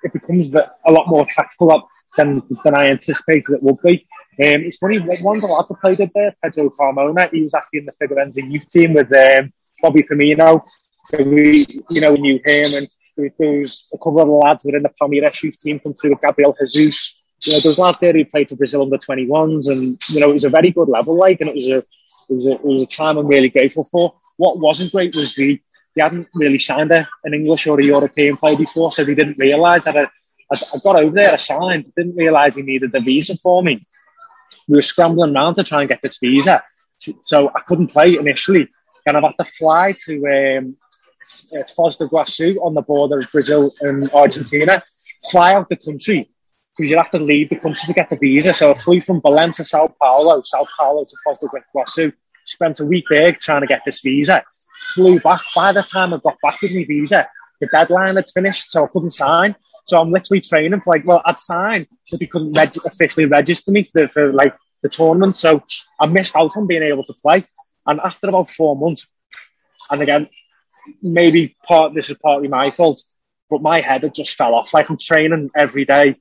it becomes a lot more tactical than, than I anticipated it would be. Um, it's funny, one of the lads I played with there, Pedro Carmona, he was actually in the Figueirense youth team with um, Bobby Firmino so we, you know, we knew him, and there was a couple of lads within the Palmeiras youth team come through with Gabriel Jesus. You know, those lads there who played for Brazil under 21s, and you know, it was a very good level, like, and it was a, it was a, it was a time I'm really grateful for. What wasn't great was the they hadn't really signed a, an English or a European player before, so they didn't realise that I, I, I, got over there, I signed, didn't realise he needed the visa for me. We were scrambling around to try and get this visa, so I couldn't play initially, and I've had to fly to um, uh, Foz do Iguaçu on the border of Brazil and Argentina, fly out the country because you have to leave the country to get the visa. So I flew from Belém to Sao Paulo, Sao Paulo to Foz do Iguaçu, spent a week there trying to get this visa, flew back. By the time I got back with my visa, the deadline had finished, so I couldn't sign. So I'm literally training for like, well, I'd sign, but they couldn't reg- officially register me for, for like the tournament. So I missed out on being able to play. And after about four months, and again, maybe part this is partly my fault, but my head had just fell off. Like I'm training every day,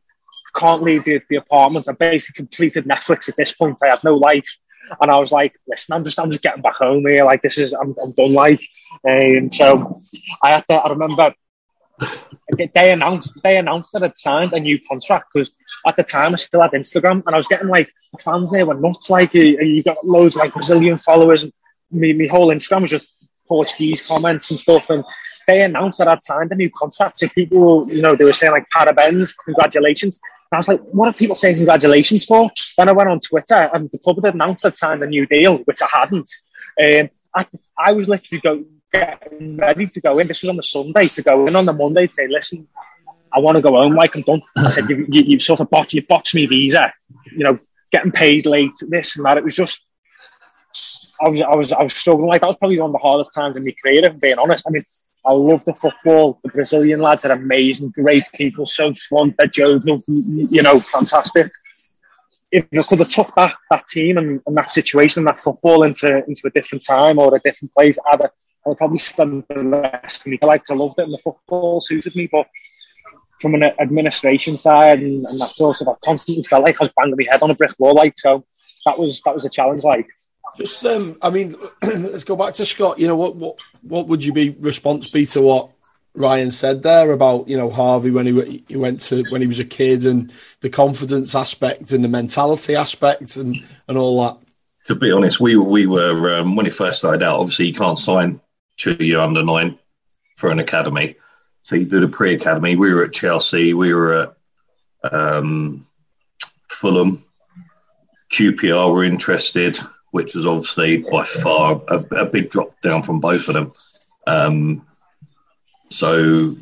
can't leave the, the apartment. I basically completed Netflix at this point. I had no life. And I was like, listen, I'm just, I'm just getting back home here. Like this is, I'm, I'm done. Like, and so I had to. I remember they announced, they announced that I'd signed a new contract because at the time I still had Instagram, and I was getting like the fans there were nuts. Like, you, you got loads like Brazilian followers, and me, my whole Instagram was just Portuguese comments and stuff. And they announced that I'd signed a new contract. So people, you know, they were saying like parabens, congratulations. And I was like, what are people saying congratulations for? Then I went on Twitter and the club had announced I'd signed a new deal, which I hadn't. Um, I, I was literally go, getting ready to go in. This was on the Sunday to go in on the Monday to say, listen, I want to go home. Like I'm done. I said, you, you, you sort of botched, you botched me visa. You know, getting paid late, this and that. It was just I was, I was, I was struggling. Like that was probably one of the hardest times in my career. If I'm being honest, I mean, I love the football. The Brazilian lads are amazing, great people, so fun. They're jovial, you know, fantastic. If I could have took that, that team and, and that situation and that football into into a different time or a different place, I'd, I'd probably spend the rest of my life. I loved it and the football suited me, but from an administration side, and, and that sort of I constantly felt like I was banging my head on a brick wall. Like so, that was that was a challenge. Like just um, I mean, [clears throat] let's go back to Scott. You know what what what would you be response be to what Ryan said there about you know Harvey when he he went to when he was a kid and the confidence aspect and the mentality aspect and and all that. To be honest, we we were um, when he first started out. Obviously, you can't sign to your under nine for an academy, so you do the pre academy. We were at Chelsea, we were at um, Fulham, QPR were interested, which is obviously by far a, a big drop down from both of them. Um, so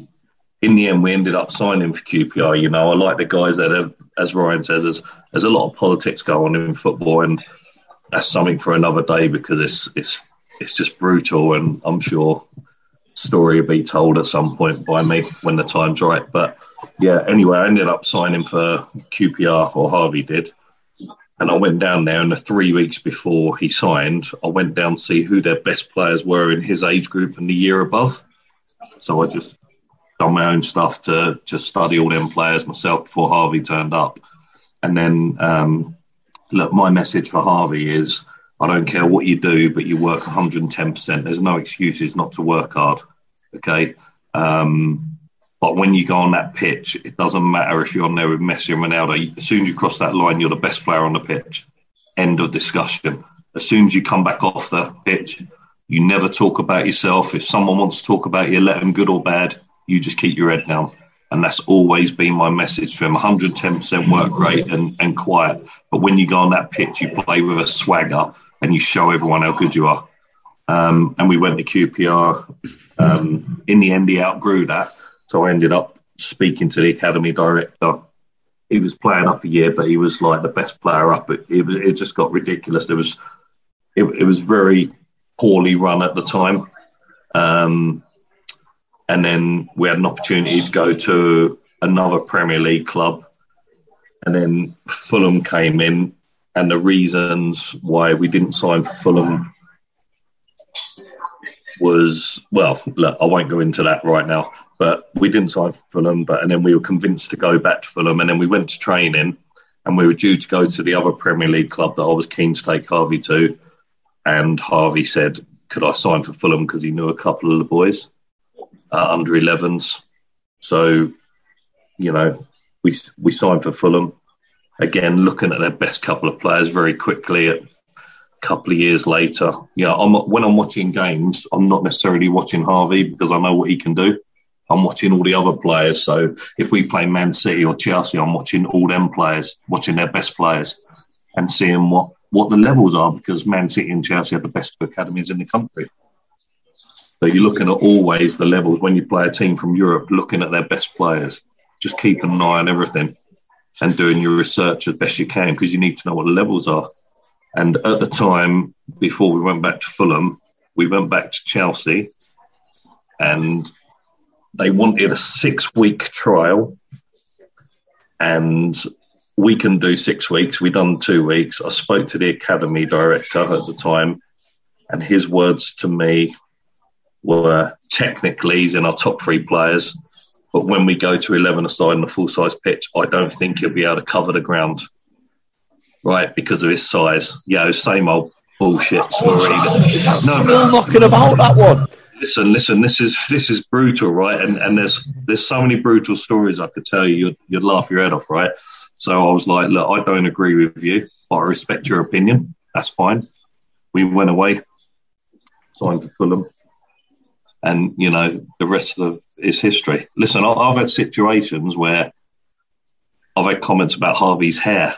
in the end, we ended up signing for QPR. You know, I like the guys that as Ryan says, there's, there's a lot of politics going on in football, and that's something for another day because it's it's it's just brutal, and I'm sure story will be told at some point by me when the time's right. But yeah, anyway, I ended up signing for QPR, or Harvey did. And I went down there, and the three weeks before he signed, I went down to see who their best players were in his age group and the year above. So I just done my own stuff to just study all them players myself before Harvey turned up. And then, um, look, my message for Harvey is I don't care what you do, but you work 110%. There's no excuses not to work hard. Okay. Um, but when you go on that pitch, it doesn't matter if you're on there with Messi and Ronaldo. As soon as you cross that line, you're the best player on the pitch. End of discussion. As soon as you come back off the pitch, you never talk about yourself. If someone wants to talk about you, let them good or bad. You just keep your head down. And that's always been my message to him 110% work rate and, and quiet. But when you go on that pitch, you play with a swagger and you show everyone how good you are. Um, and we went to QPR. Um, in the end, he outgrew that. So I ended up speaking to the academy director. He was playing up a year, but he was like the best player up. It, it, it just got ridiculous. There was, it, it was very poorly run at the time. Um, and then we had an opportunity to go to another Premier League club. And then Fulham came in, and the reasons why we didn't sign for Fulham was well, look, I won't go into that right now, but we didn't sign for Fulham. But and then we were convinced to go back to Fulham, and then we went to training, and we were due to go to the other Premier League club that I was keen to take Harvey to and Harvey said, "Could I sign for Fulham?" Because he knew a couple of the boys uh, under 11s. So, you know, we we signed for Fulham. Again, looking at their best couple of players very quickly. A couple of years later, yeah, I'm when I'm watching games, I'm not necessarily watching Harvey because I know what he can do. I'm watching all the other players. So if we play Man City or Chelsea, I'm watching all them players, watching their best players, and seeing what what the levels are because Man City and Chelsea have the best academies in the country. So you're looking at always the levels when you play a team from Europe, looking at their best players, just keeping an eye on everything and doing your research as best you can because you need to know what the levels are. And at the time, before we went back to Fulham, we went back to Chelsea and they wanted a six week trial. And we can do six weeks. We've done two weeks. I spoke to the academy director at the time, and his words to me were technically he's in our top three players, but when we go to eleven aside in a full size pitch, I don't think he'll be able to cover the ground, right? Because of his size. Yeah, same old bullshit story. no, still knocking about that one. Listen, listen. This is this is brutal, right? And and there's there's so many brutal stories I could tell you. You'd, you'd laugh your head off, right? So I was like, look, I don't agree with you, but I respect your opinion. That's fine. We went away, signed for Fulham, and you know the rest of is history. Listen, I've had situations where I've had comments about Harvey's hair,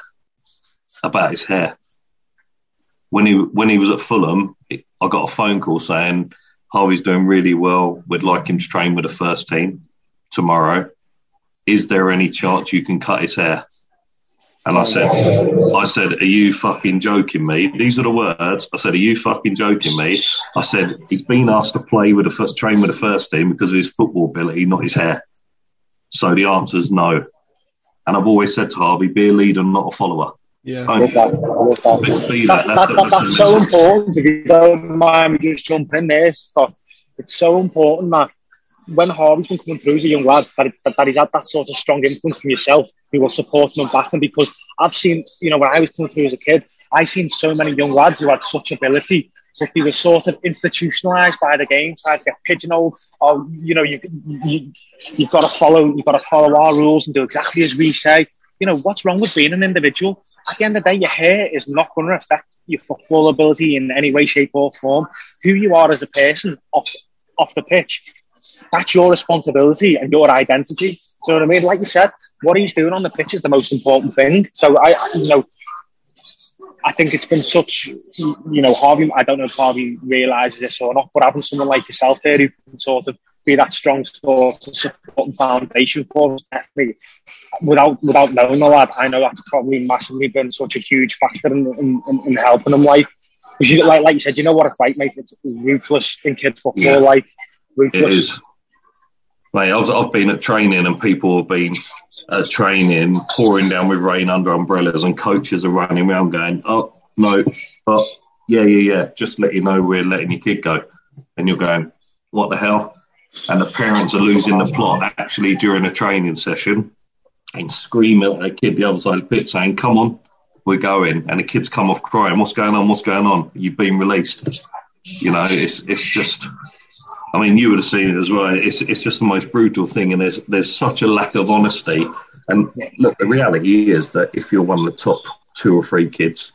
about his hair. When he when he was at Fulham, I got a phone call saying Harvey's doing really well. We'd like him to train with the first team tomorrow. Is there any chance you can cut his hair? And I said, I said, are you fucking joking me? These are the words. I said, are you fucking joking me? I said, he's been asked to play with the first, train with the first team because of his football ability, not his hair. So the answer is no. And I've always said to Harvey, be a leader, not a follower. Yeah. Be, be that. That's, that, that, that's so important. If you don't mind me just jumping there, Scott. It's so important that when Harvey's been coming through as a young lad, that, that, that he's had that sort of strong influence from yourself who will support him and back him because I've seen, you know, when I was coming through as a kid, I've seen so many young lads who had such ability, but they were sort of institutionalized by the game, tried to get pigeonholed. Or you know, you, you you've got to follow, you've got to follow our rules and do exactly as we say. You know, what's wrong with being an individual? At the end of the day, your hair is not going to affect your football ability in any way, shape, or form. Who you are as a person off off the pitch, that's your responsibility and your identity. Do you know what I mean? Like you said, what he's doing on the pitch is the most important thing. So I, you know, I think it's been such, you know, Harvey. I don't know if Harvey realizes this or not, but having someone like yourself there who sort of be that strong sort of support and foundation for us, definitely. Without without knowing the lad, I know that's probably massively been such a huge factor in, in, in, in helping him. Like, you, like, like you said, you know what a fight mate. It's ruthless in kids football. Yeah. Like, ruthless. It is. Mate, I've, I've been at training and people have been at training, pouring down with rain under umbrellas, and coaches are running around going, "Oh no, oh yeah, yeah, yeah," just let you know we're letting your kid go, and you're going, "What the hell?" And the parents are losing the plot actually during a training session, and screaming at a kid the other side of the pit saying, "Come on, we're going," and the kids come off crying, "What's going on? What's going on? You've been released." You know, it's it's just I mean, you would have seen it as well. It's it's just the most brutal thing, and there's there's such a lack of honesty. And look, the reality is that if you're one of the top two or three kids,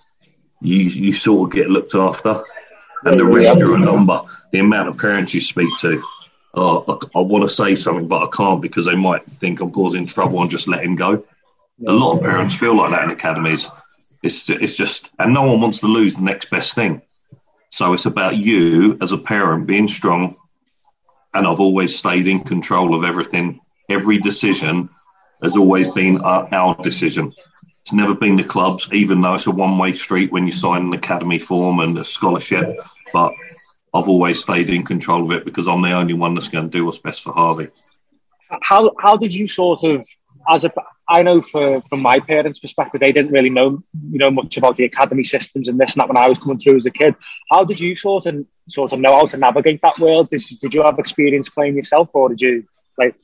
you you sort of get looked after, and the rest are a number. The amount of parents you speak to, oh, I, I want to say something, but I can't because they might think I'm causing trouble and just let him go. A lot of parents feel like that in academies. It's it's just, and no one wants to lose the next best thing. So it's about you as a parent being strong, and I've always stayed in control of everything. Every decision has always been our, our decision. It's never been the club's, even though it's a one-way street when you sign an academy form and a scholarship. But I've always stayed in control of it because I'm the only one that's going to do what's best for Harvey. How how did you sort of as a I know for from my parents' perspective, they didn't really know you know much about the academy systems and this and that when I was coming through as a kid. How did you sort of sort of know how to navigate that world? Did, did you have experience playing yourself, or did you like?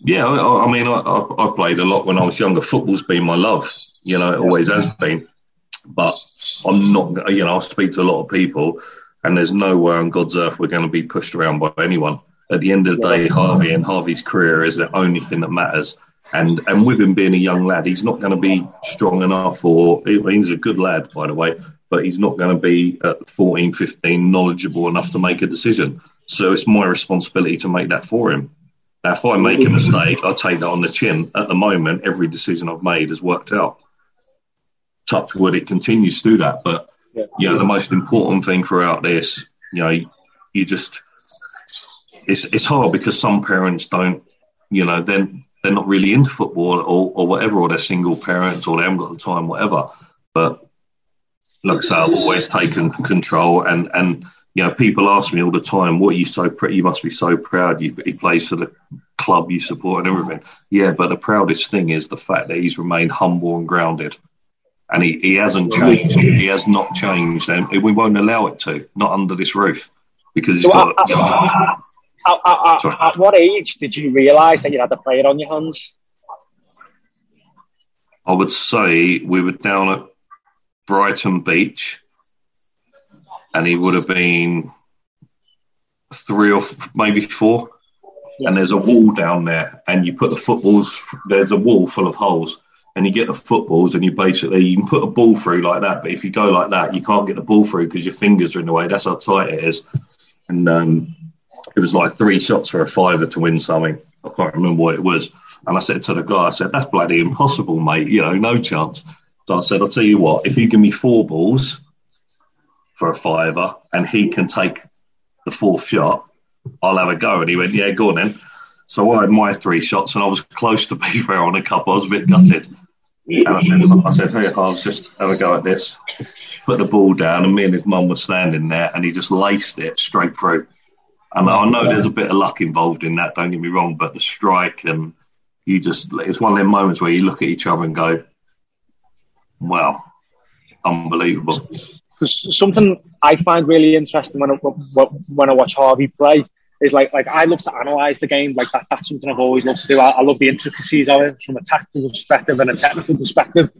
Yeah, I, I mean, I, I, played a lot when I was younger. Football's been my love. You know, it always has been. But I'm not. You know, I speak to a lot of people, and there's nowhere on God's earth we're going to be pushed around by anyone. At the end of the day, Harvey and Harvey's career is the only thing that matters and and with him being a young lad, he's not going to be strong enough, or he's a good lad, by the way, but he's not going to be at 14, 15 knowledgeable enough to make a decision. So it's my responsibility to make that for him. Now, if I make a mistake, I take that on the chin. At the moment, every decision I've made has worked out. Touch wood, it continues to do that. But you know, the most important thing throughout this, you know, you just it's it's hard because some parents don't, you know, then they're not really into football or, or whatever, or they're single parents or they haven't got the time, whatever. But like I say, I've always taken control, and and you know, people ask me all the time, "What are you so proud? You must be so proud. You, he plays for the club you support and everything." Yeah, but the proudest thing is the fact that he's remained humble and grounded, and he, he hasn't changed. He has not changed, and we won't allow it to. Not under this roof, because he's got. You know, at, at, at, what age did you realise that you had a player on your hands? I would say we were down at Brighton Beach, and he would have been three or maybe four. Yeah. And there's a wall down there, and you put the footballs. There's a wall full of holes, and you get the footballs, and you basically you can put a ball through like that. But if you go like that, you can't get the ball through because your fingers are in the way. That's how tight it is. And um, it was like three shots for a fiver to win something. I can't remember what it was. And I said to the guy, I said, that's bloody impossible, mate. You know, no chance. So I said, I'll tell you what, if you give me four balls for a fiver and he can take the fourth shot, I'll have a go. And he went, yeah, go on then. So I had my three shots and I was close to [laughs] be fair on a couple. I was a bit gutted. And I said, I said, hey, Hans, just have a go at this. Put the ball down and me and his mum were standing there and he just laced it straight through. And I know there's a bit of luck involved in that, don't get me wrong, but the strike and you just, it's one of them moments where you look at each other and go, wow, unbelievable. Something I find really interesting when I, when I watch Harvey play is like like I love to analyze the game. Like that, that's something I've always loved to do. I, I love the intricacies of it from a tactical perspective and a technical perspective.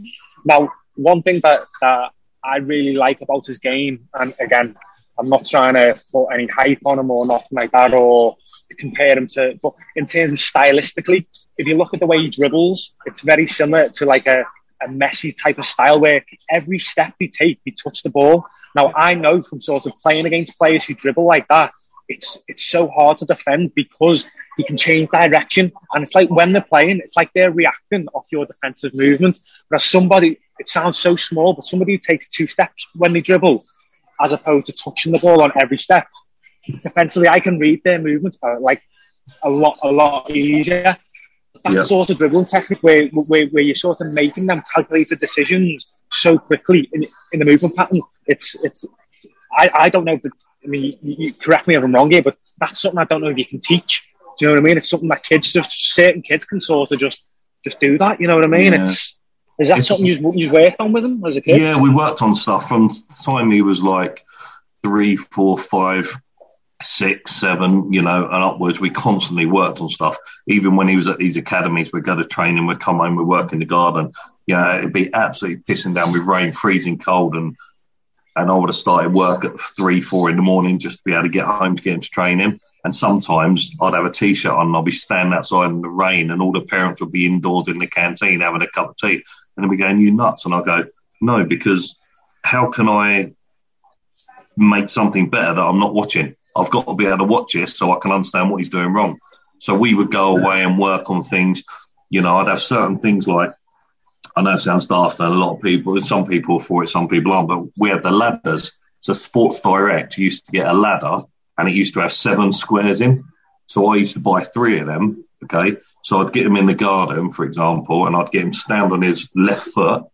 Now, one thing that, that I really like about his game, and again, I'm not trying to put any hype on him or nothing like that, or compare him to. But in terms of stylistically, if you look at the way he dribbles, it's very similar to like a, a Messi type of style where every step he takes, he touch the ball. Now I know from sort of playing against players who dribble like that, it's it's so hard to defend because he can change direction, and it's like when they're playing, it's like they're reacting off your defensive movement. Whereas somebody, it sounds so small, but somebody who takes two steps when they dribble, as opposed to touching the ball on every step, defensively, I can read their movements uh, like a lot, a lot easier. That yep. sort of dribbling technique where, where, where you're sort of making them calculated decisions so quickly in, in the movement pattern. It's, it's, I, I don't know. If the, I mean, you, you correct me if I'm wrong here, but that's something I don't know if you can teach. Do you know what I mean? It's something that kids just certain kids can sort of just just do that. You know what I mean? Yeah. It's is that it's, something you you worked on with him as a kid? Yeah, we worked on stuff from time he was like three, four, five, six, seven, you know, and upwards. We constantly worked on stuff. Even when he was at these academies, we'd go to training, we'd come home, we'd work in the garden. Yeah, it'd be absolutely pissing down with rain, freezing cold, and and I would have started work at three, four in the morning just to be able to get home to get into training. And sometimes I'd have a t-shirt on and I'd be standing outside in the rain and all the parents would be indoors in the canteen having a cup of tea. And they'd be going, you nuts. And I go, no, because how can I make something better that I'm not watching? I've got to be able to watch this so I can understand what he's doing wrong. So we would go away and work on things. You know, I'd have certain things like, I know it sounds daft, and a lot of people, some people are for it, some people aren't, but we have the ladders. So Sports Direct used to get a ladder and it used to have seven squares in. So I used to buy three of them. Okay. So I'd get him in the garden, for example, and I'd get him stand on his left foot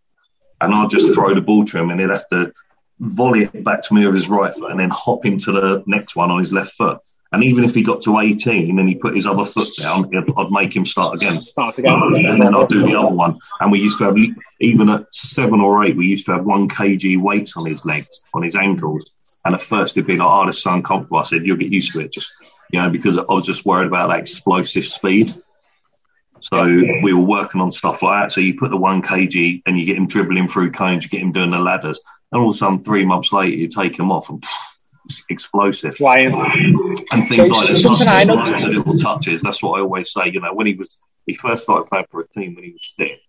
and I'd just throw the ball to him and he'd have to volley it back to me with his right foot and then hop into the next one on his left foot. And even if he got to 18 and he put his other foot down, I'd make him start again. Start again. And then I'd do the other one. And we used to have, even at seven or eight, we used to have one kg weight on his legs, on his ankles. And at first it'd be like, oh, this is uncomfortable. I said, you'll get used to it. Just, you know, because I was just worried about that explosive speed. So we were working on stuff like that. So you put the one kg and you get him dribbling through cones, you get him doing the ladders. And all of a sudden, three months later, you take him off and pff, explosive. Flying. And things so, like that. Something I know. Little touches. That's what I always say. You know, when he was, he first started playing for a team when he was six.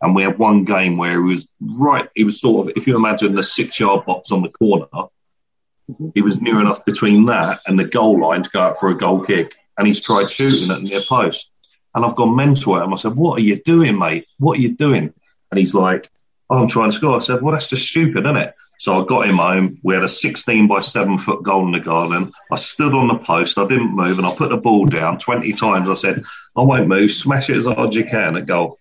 And we had one game where he was right, he was sort of, if you imagine the six yard box on the corner, he was near enough between that and the goal line to go out for a goal kick. And he's tried shooting at the near post. And I've gone mental at him. I said, What are you doing, mate? What are you doing? And he's like, oh, I'm trying to score. I said, Well, that's just stupid, isn't it? So I got him home. We had a 16 by 7 foot goal in the garden. I stood on the post. I didn't move and I put the ball down 20 times. I said, I won't move. Smash it as hard as you can at goal.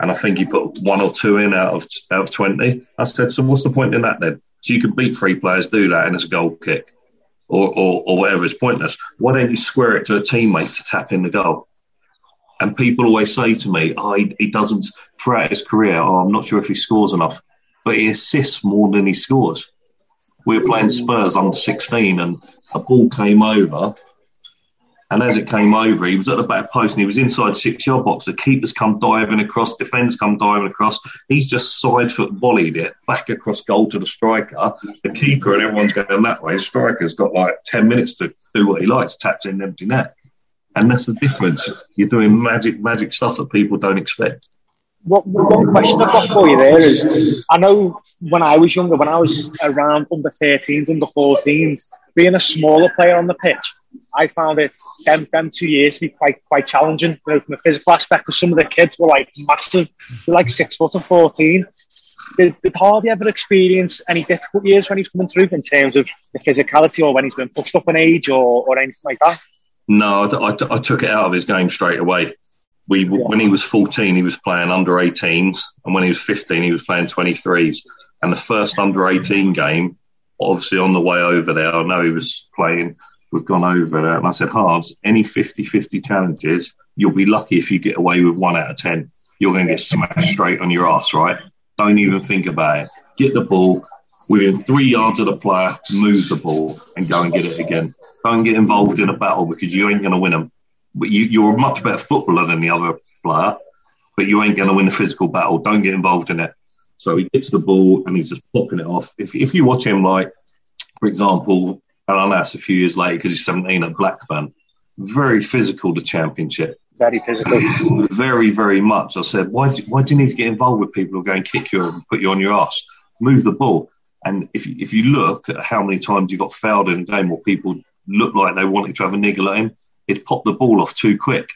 And I think he put one or two in out of out of 20. I said, So what's the point in that then? So you can beat three players, do that, and it's a goal kick or, or, or whatever. It's pointless. Why don't you square it to a teammate to tap in the goal? And people always say to me, oh, he, he doesn't, throughout his career, oh, I'm not sure if he scores enough, but he assists more than he scores. We were playing Spurs under 16 and a ball came over and as it came over, he was at the back post and he was inside six yard box. The keepers come diving across, defenders come diving across. He's just side foot volleyed it back across goal to the striker. The keeper and everyone's going that way. The striker's got like 10 minutes to do what he likes, taps in empty net. And that's the difference. You're doing magic, magic stuff that people don't expect. What, one question I've got for you there is I know when I was younger, when I was around under 13s, under 14s, being a smaller player on the pitch, I found it them them two years to be quite quite challenging, you know, from a physical aspect. Because some of the kids were like massive, they're like six foot and fourteen. Did, did Harvey ever experience any difficult years when he's coming through in terms of the physicality, or when he's been pushed up in age, or, or anything like that? No, I, I, I took it out of his game straight away. We yeah. when he was fourteen, he was playing under 18s, and when he was fifteen, he was playing 23s. And the first under 18 game, obviously on the way over there, I know he was playing we've gone over there, And I said, Halves, any 50 50 challenges, you'll be lucky if you get away with one out of 10. You're going to get smashed straight on your ass, right? Don't even think about it. Get the ball within three yards of the player, move the ball and go and get it again. Don't get involved in a battle because you ain't going to win them. But you, you're a much better footballer than the other player, but you ain't going to win the physical battle. Don't get involved in it. So he gets the ball and he's just popping it off. If, if you watch him, like, for example, know that's a few years later because he's 17 at Blackburn, very physical, the championship. Very physical. [laughs] very, very much. I said, why do, why do you need to get involved with people who go and kick you and put you on your ass? Move the ball. And if, if you look at how many times you got fouled in a game or people looked like they wanted to have a niggle at him, he'd pop the ball off too quick.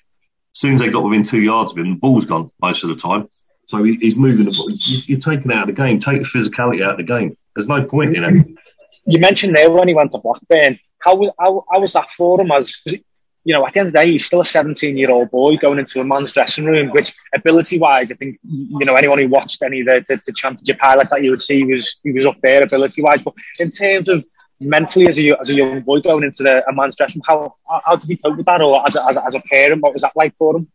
As soon as they got within two yards of him, the ball's gone most of the time. So he, he's moving the ball. You, are taking out of the game. Take the physicality out of the game. There's no point in it. You mentioned there when he went to Blackburn. How, how, how was that for him? As you know, at the end of the day, he's still a 17 year old boy going into a man's dressing room, which ability wise, I think, you know, anyone who watched any of the, the, the championship highlights that you would see was, he was up there ability wise. But in terms of mentally as a, as a young boy going into the, a man's dressing room, how, how did he cope with that? Or as a, as, a, as a parent, what was that like for him?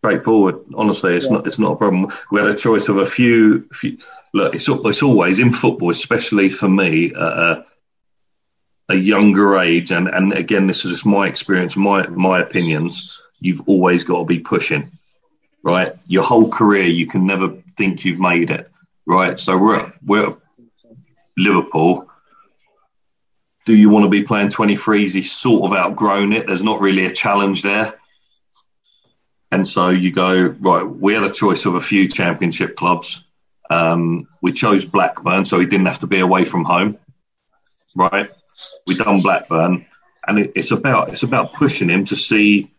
straightforward. Honestly, it's yeah. not it's not a problem. We had a choice of a few. few look, it's it's always in football, especially for me, uh, a younger age, and and again, this is just my experience, my my opinions. You've always got to be pushing, right? Your whole career, you can never think you've made it, right? So we're we're Liverpool. Do you want to be playing 23s? He's sort of outgrown it. There's not really a challenge there and so you go, right, we had a choice of a few championship clubs. Um, we chose Blackburn, so he didn't have to be away from home. Right? We done Blackburn, and it, it's about it's about pushing him to see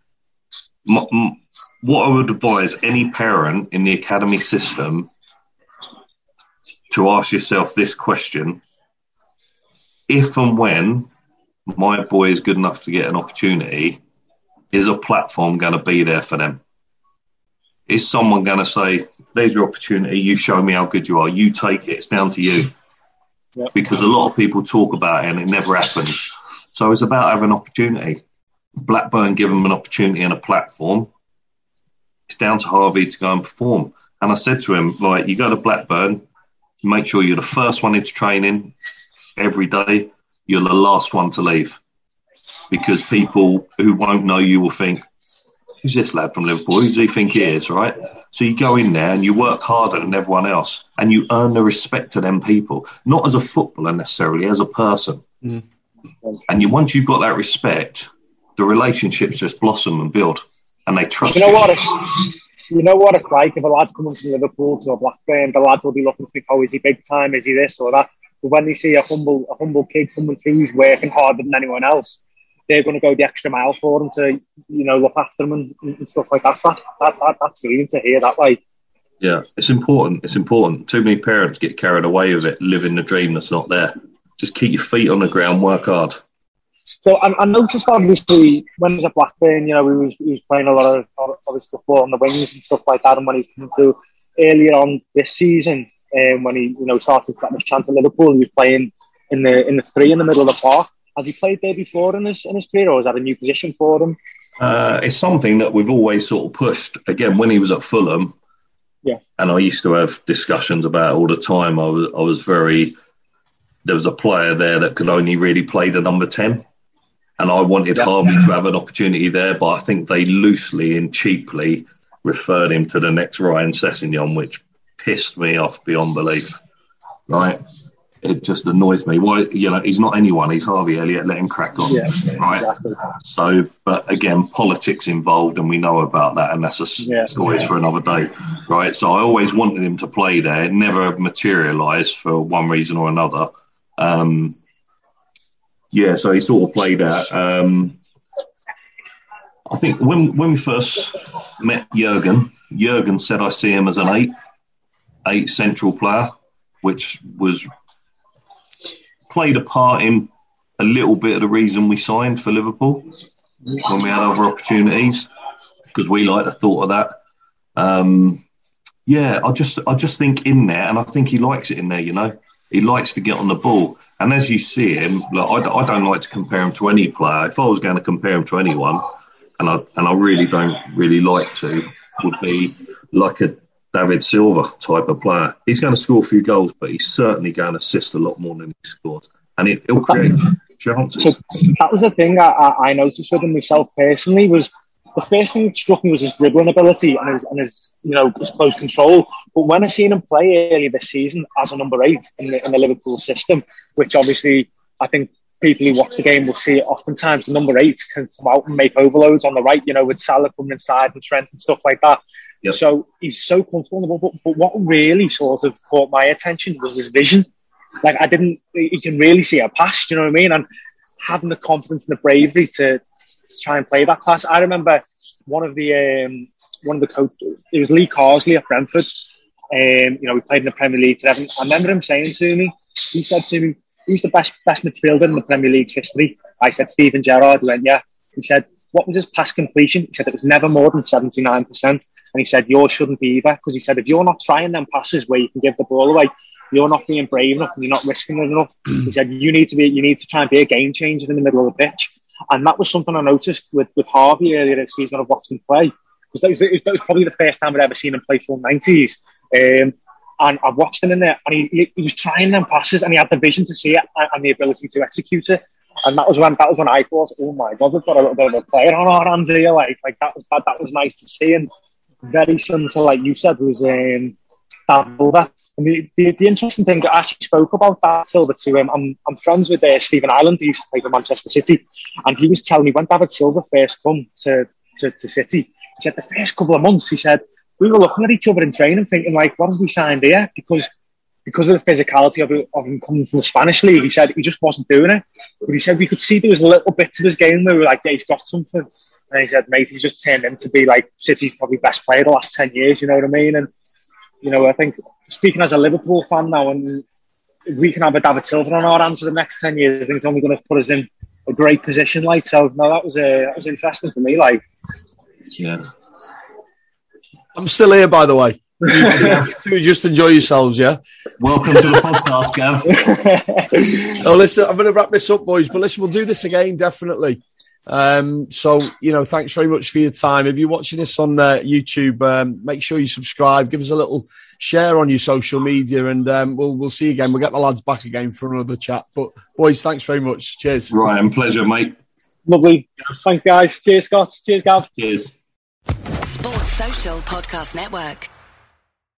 m- m- what I would advise any parent in the academy system to ask yourself this question: If and when my boy is good enough to get an opportunity, is a platform going to be there for them? Is someone going to say, "There's your opportunity. You show me how good you are. You take it. It's down to you." Yep. Because a lot of people talk about it and it never happens. So it's about having an opportunity. Blackburn give them an opportunity and a platform. It's down to Harvey to go and perform. And I said to him, like, you go to Blackburn, make sure you're the first one into training every day. You're the last one to leave because people who won't know you will think, who's this lad from Liverpool? Who does he think he is, right? So you go in there and you work harder than everyone else and you earn the respect of them people, not as a footballer necessarily, as a person. Mm. And you, once you've got that respect, the relationships just blossom and build and they trust you. Know you. what? It's, you know what it's like if a lad's coming from Liverpool to a Blackburn, the lads will be looking to think, oh, is he big time? Is he this or that? But when they see a humble, a humble kid coming through who's working harder than anyone else, they're going to go the extra mile for them to, you know, look after them and, and stuff like that. That, that, that, that's brilliant to hear that. Like, yeah, it's important. It's important. Too many parents get carried away with it, living the dream that's not there. Just keep your feet on the ground, work hard. So I, I noticed obviously when he was at Blackburn, you know, he was he was playing a lot of obviously football on the wings and stuff like that. And when he's coming through earlier on this season, um, when he you know started getting his chance at Liverpool, he was playing in the in the three in the middle of the park. Has he played there before in his in his career, or is that a new position for him? Uh, it's something that we've always sort of pushed. Again, when he was at Fulham, yeah, and I used to have discussions about all the time. I was I was very there was a player there that could only really play the number ten, and I wanted yeah. Harvey to have an opportunity there, but I think they loosely and cheaply referred him to the next Ryan Sessegnon, which pissed me off beyond belief. Right it just annoys me. Why, you know, he's not anyone. He's Harvey Elliott. Let him crack on, yeah, right? Exactly. So, but again, politics involved, and we know about that, and that's a yeah, story yeah. for another day, right? So, I always wanted him to play there. It never materialised for one reason or another. Um, yeah, so he sort of played out. Um, I think when when we first met Jurgen, Jurgen said I see him as an eight, eight central player, which was played a part in a little bit of the reason we signed for Liverpool when we had other opportunities because we like the thought of that. Um, yeah, I just I just think in there, and I think he likes it in there. You know, he likes to get on the ball. And as you see him, look, I, I don't like to compare him to any player. If I was going to compare him to anyone, and I and I really don't really like to, would be like a David Silva type of player. He's going to score a few goals, but he's certainly going to assist a lot more than he scores. And it, will create chances. So that was the thing I, I noticed with him myself personally was the first thing that struck me was his dribbling ability and his, and his you know his close control. But when I seen him play earlier this season as a number eight in the, in the Liverpool system, which obviously I think people who watch the game will see it oftentimes the number eight can come out and make overloads on the right, you know, with Salah coming inside and Trent and stuff like that. Yep. So he's so comfortable. But, but what really sort of caught my attention was his vision. Like I didn't, you can really see a pass, Do you know what I mean? And having the confidence and the bravery to, try and play that pass. I remember one of the um, one of the coaches, it was Lee Carsley at Brentford. Um, you know, we played in the Premier League. I remember him saying to me, he said to me, who's the best best midfielder in the Premier League history? I said Steven Gerrard. He went, yeah. He said, what was his pass completion? He said it was never more than 79%. And he said, yours shouldn't be either. Because he said, if you're not trying them passes where you can give the ball away, you're not being brave enough and you're not risking it enough. [clears throat] he said, you need to be, you need to try and be a game changer in the middle of the pitch. And that was something I noticed with, with Harvey earlier this season of watching him play. Because that was, that was probably the first time I'd ever seen him play full 90s. Um, and I watched him in there, and he, he was trying them passes, and he had the vision to see it and the ability to execute it. And that was when that was when I thought, oh my god, we've got a little bit of a player on our hands here. Like, like that was that, that was nice to see, and very similar like you said was um, Silva. And the, the, the, interesting thing that actually spoke about that Silva to him. I'm, I'm friends with uh, Stephen Ireland, who used to play for Manchester City, and he was telling me when David Silva first come to, to, to City, he said the first couple of months, he said we were looking at each other in training, thinking like, what have we signed here? Because because of the physicality of, of him coming from the Spanish league, he said he just wasn't doing it. But he said we could see there was a little bit to his game where we were like, yeah, he's got something. And he said, mate, he's just turned into be like City's probably best player the last 10 years, you know what I mean? And, you know, I think speaking as a Liverpool fan now, and we can have a David Silva on our hands for the next 10 years, I think it's only going to put us in a great position. Like, so, no, that was, uh, that was interesting for me. Like, yeah. I'm still here, by the way. [laughs] just enjoy yourselves, yeah. Welcome to the podcast, Gav. [laughs] oh, listen, I'm going to wrap this up, boys. But listen, we'll do this again, definitely. Um, so you know, thanks very much for your time. If you're watching this on uh, YouTube, um, make sure you subscribe. Give us a little share on your social media, and um, we'll we'll see you again. We'll get the lads back again for another chat. But boys, thanks very much. Cheers. Ryan, pleasure, mate. Lovely. Thanks, guys. Cheers, Scott. Cheers, Gav. Cheers. Sports Social Podcast Network.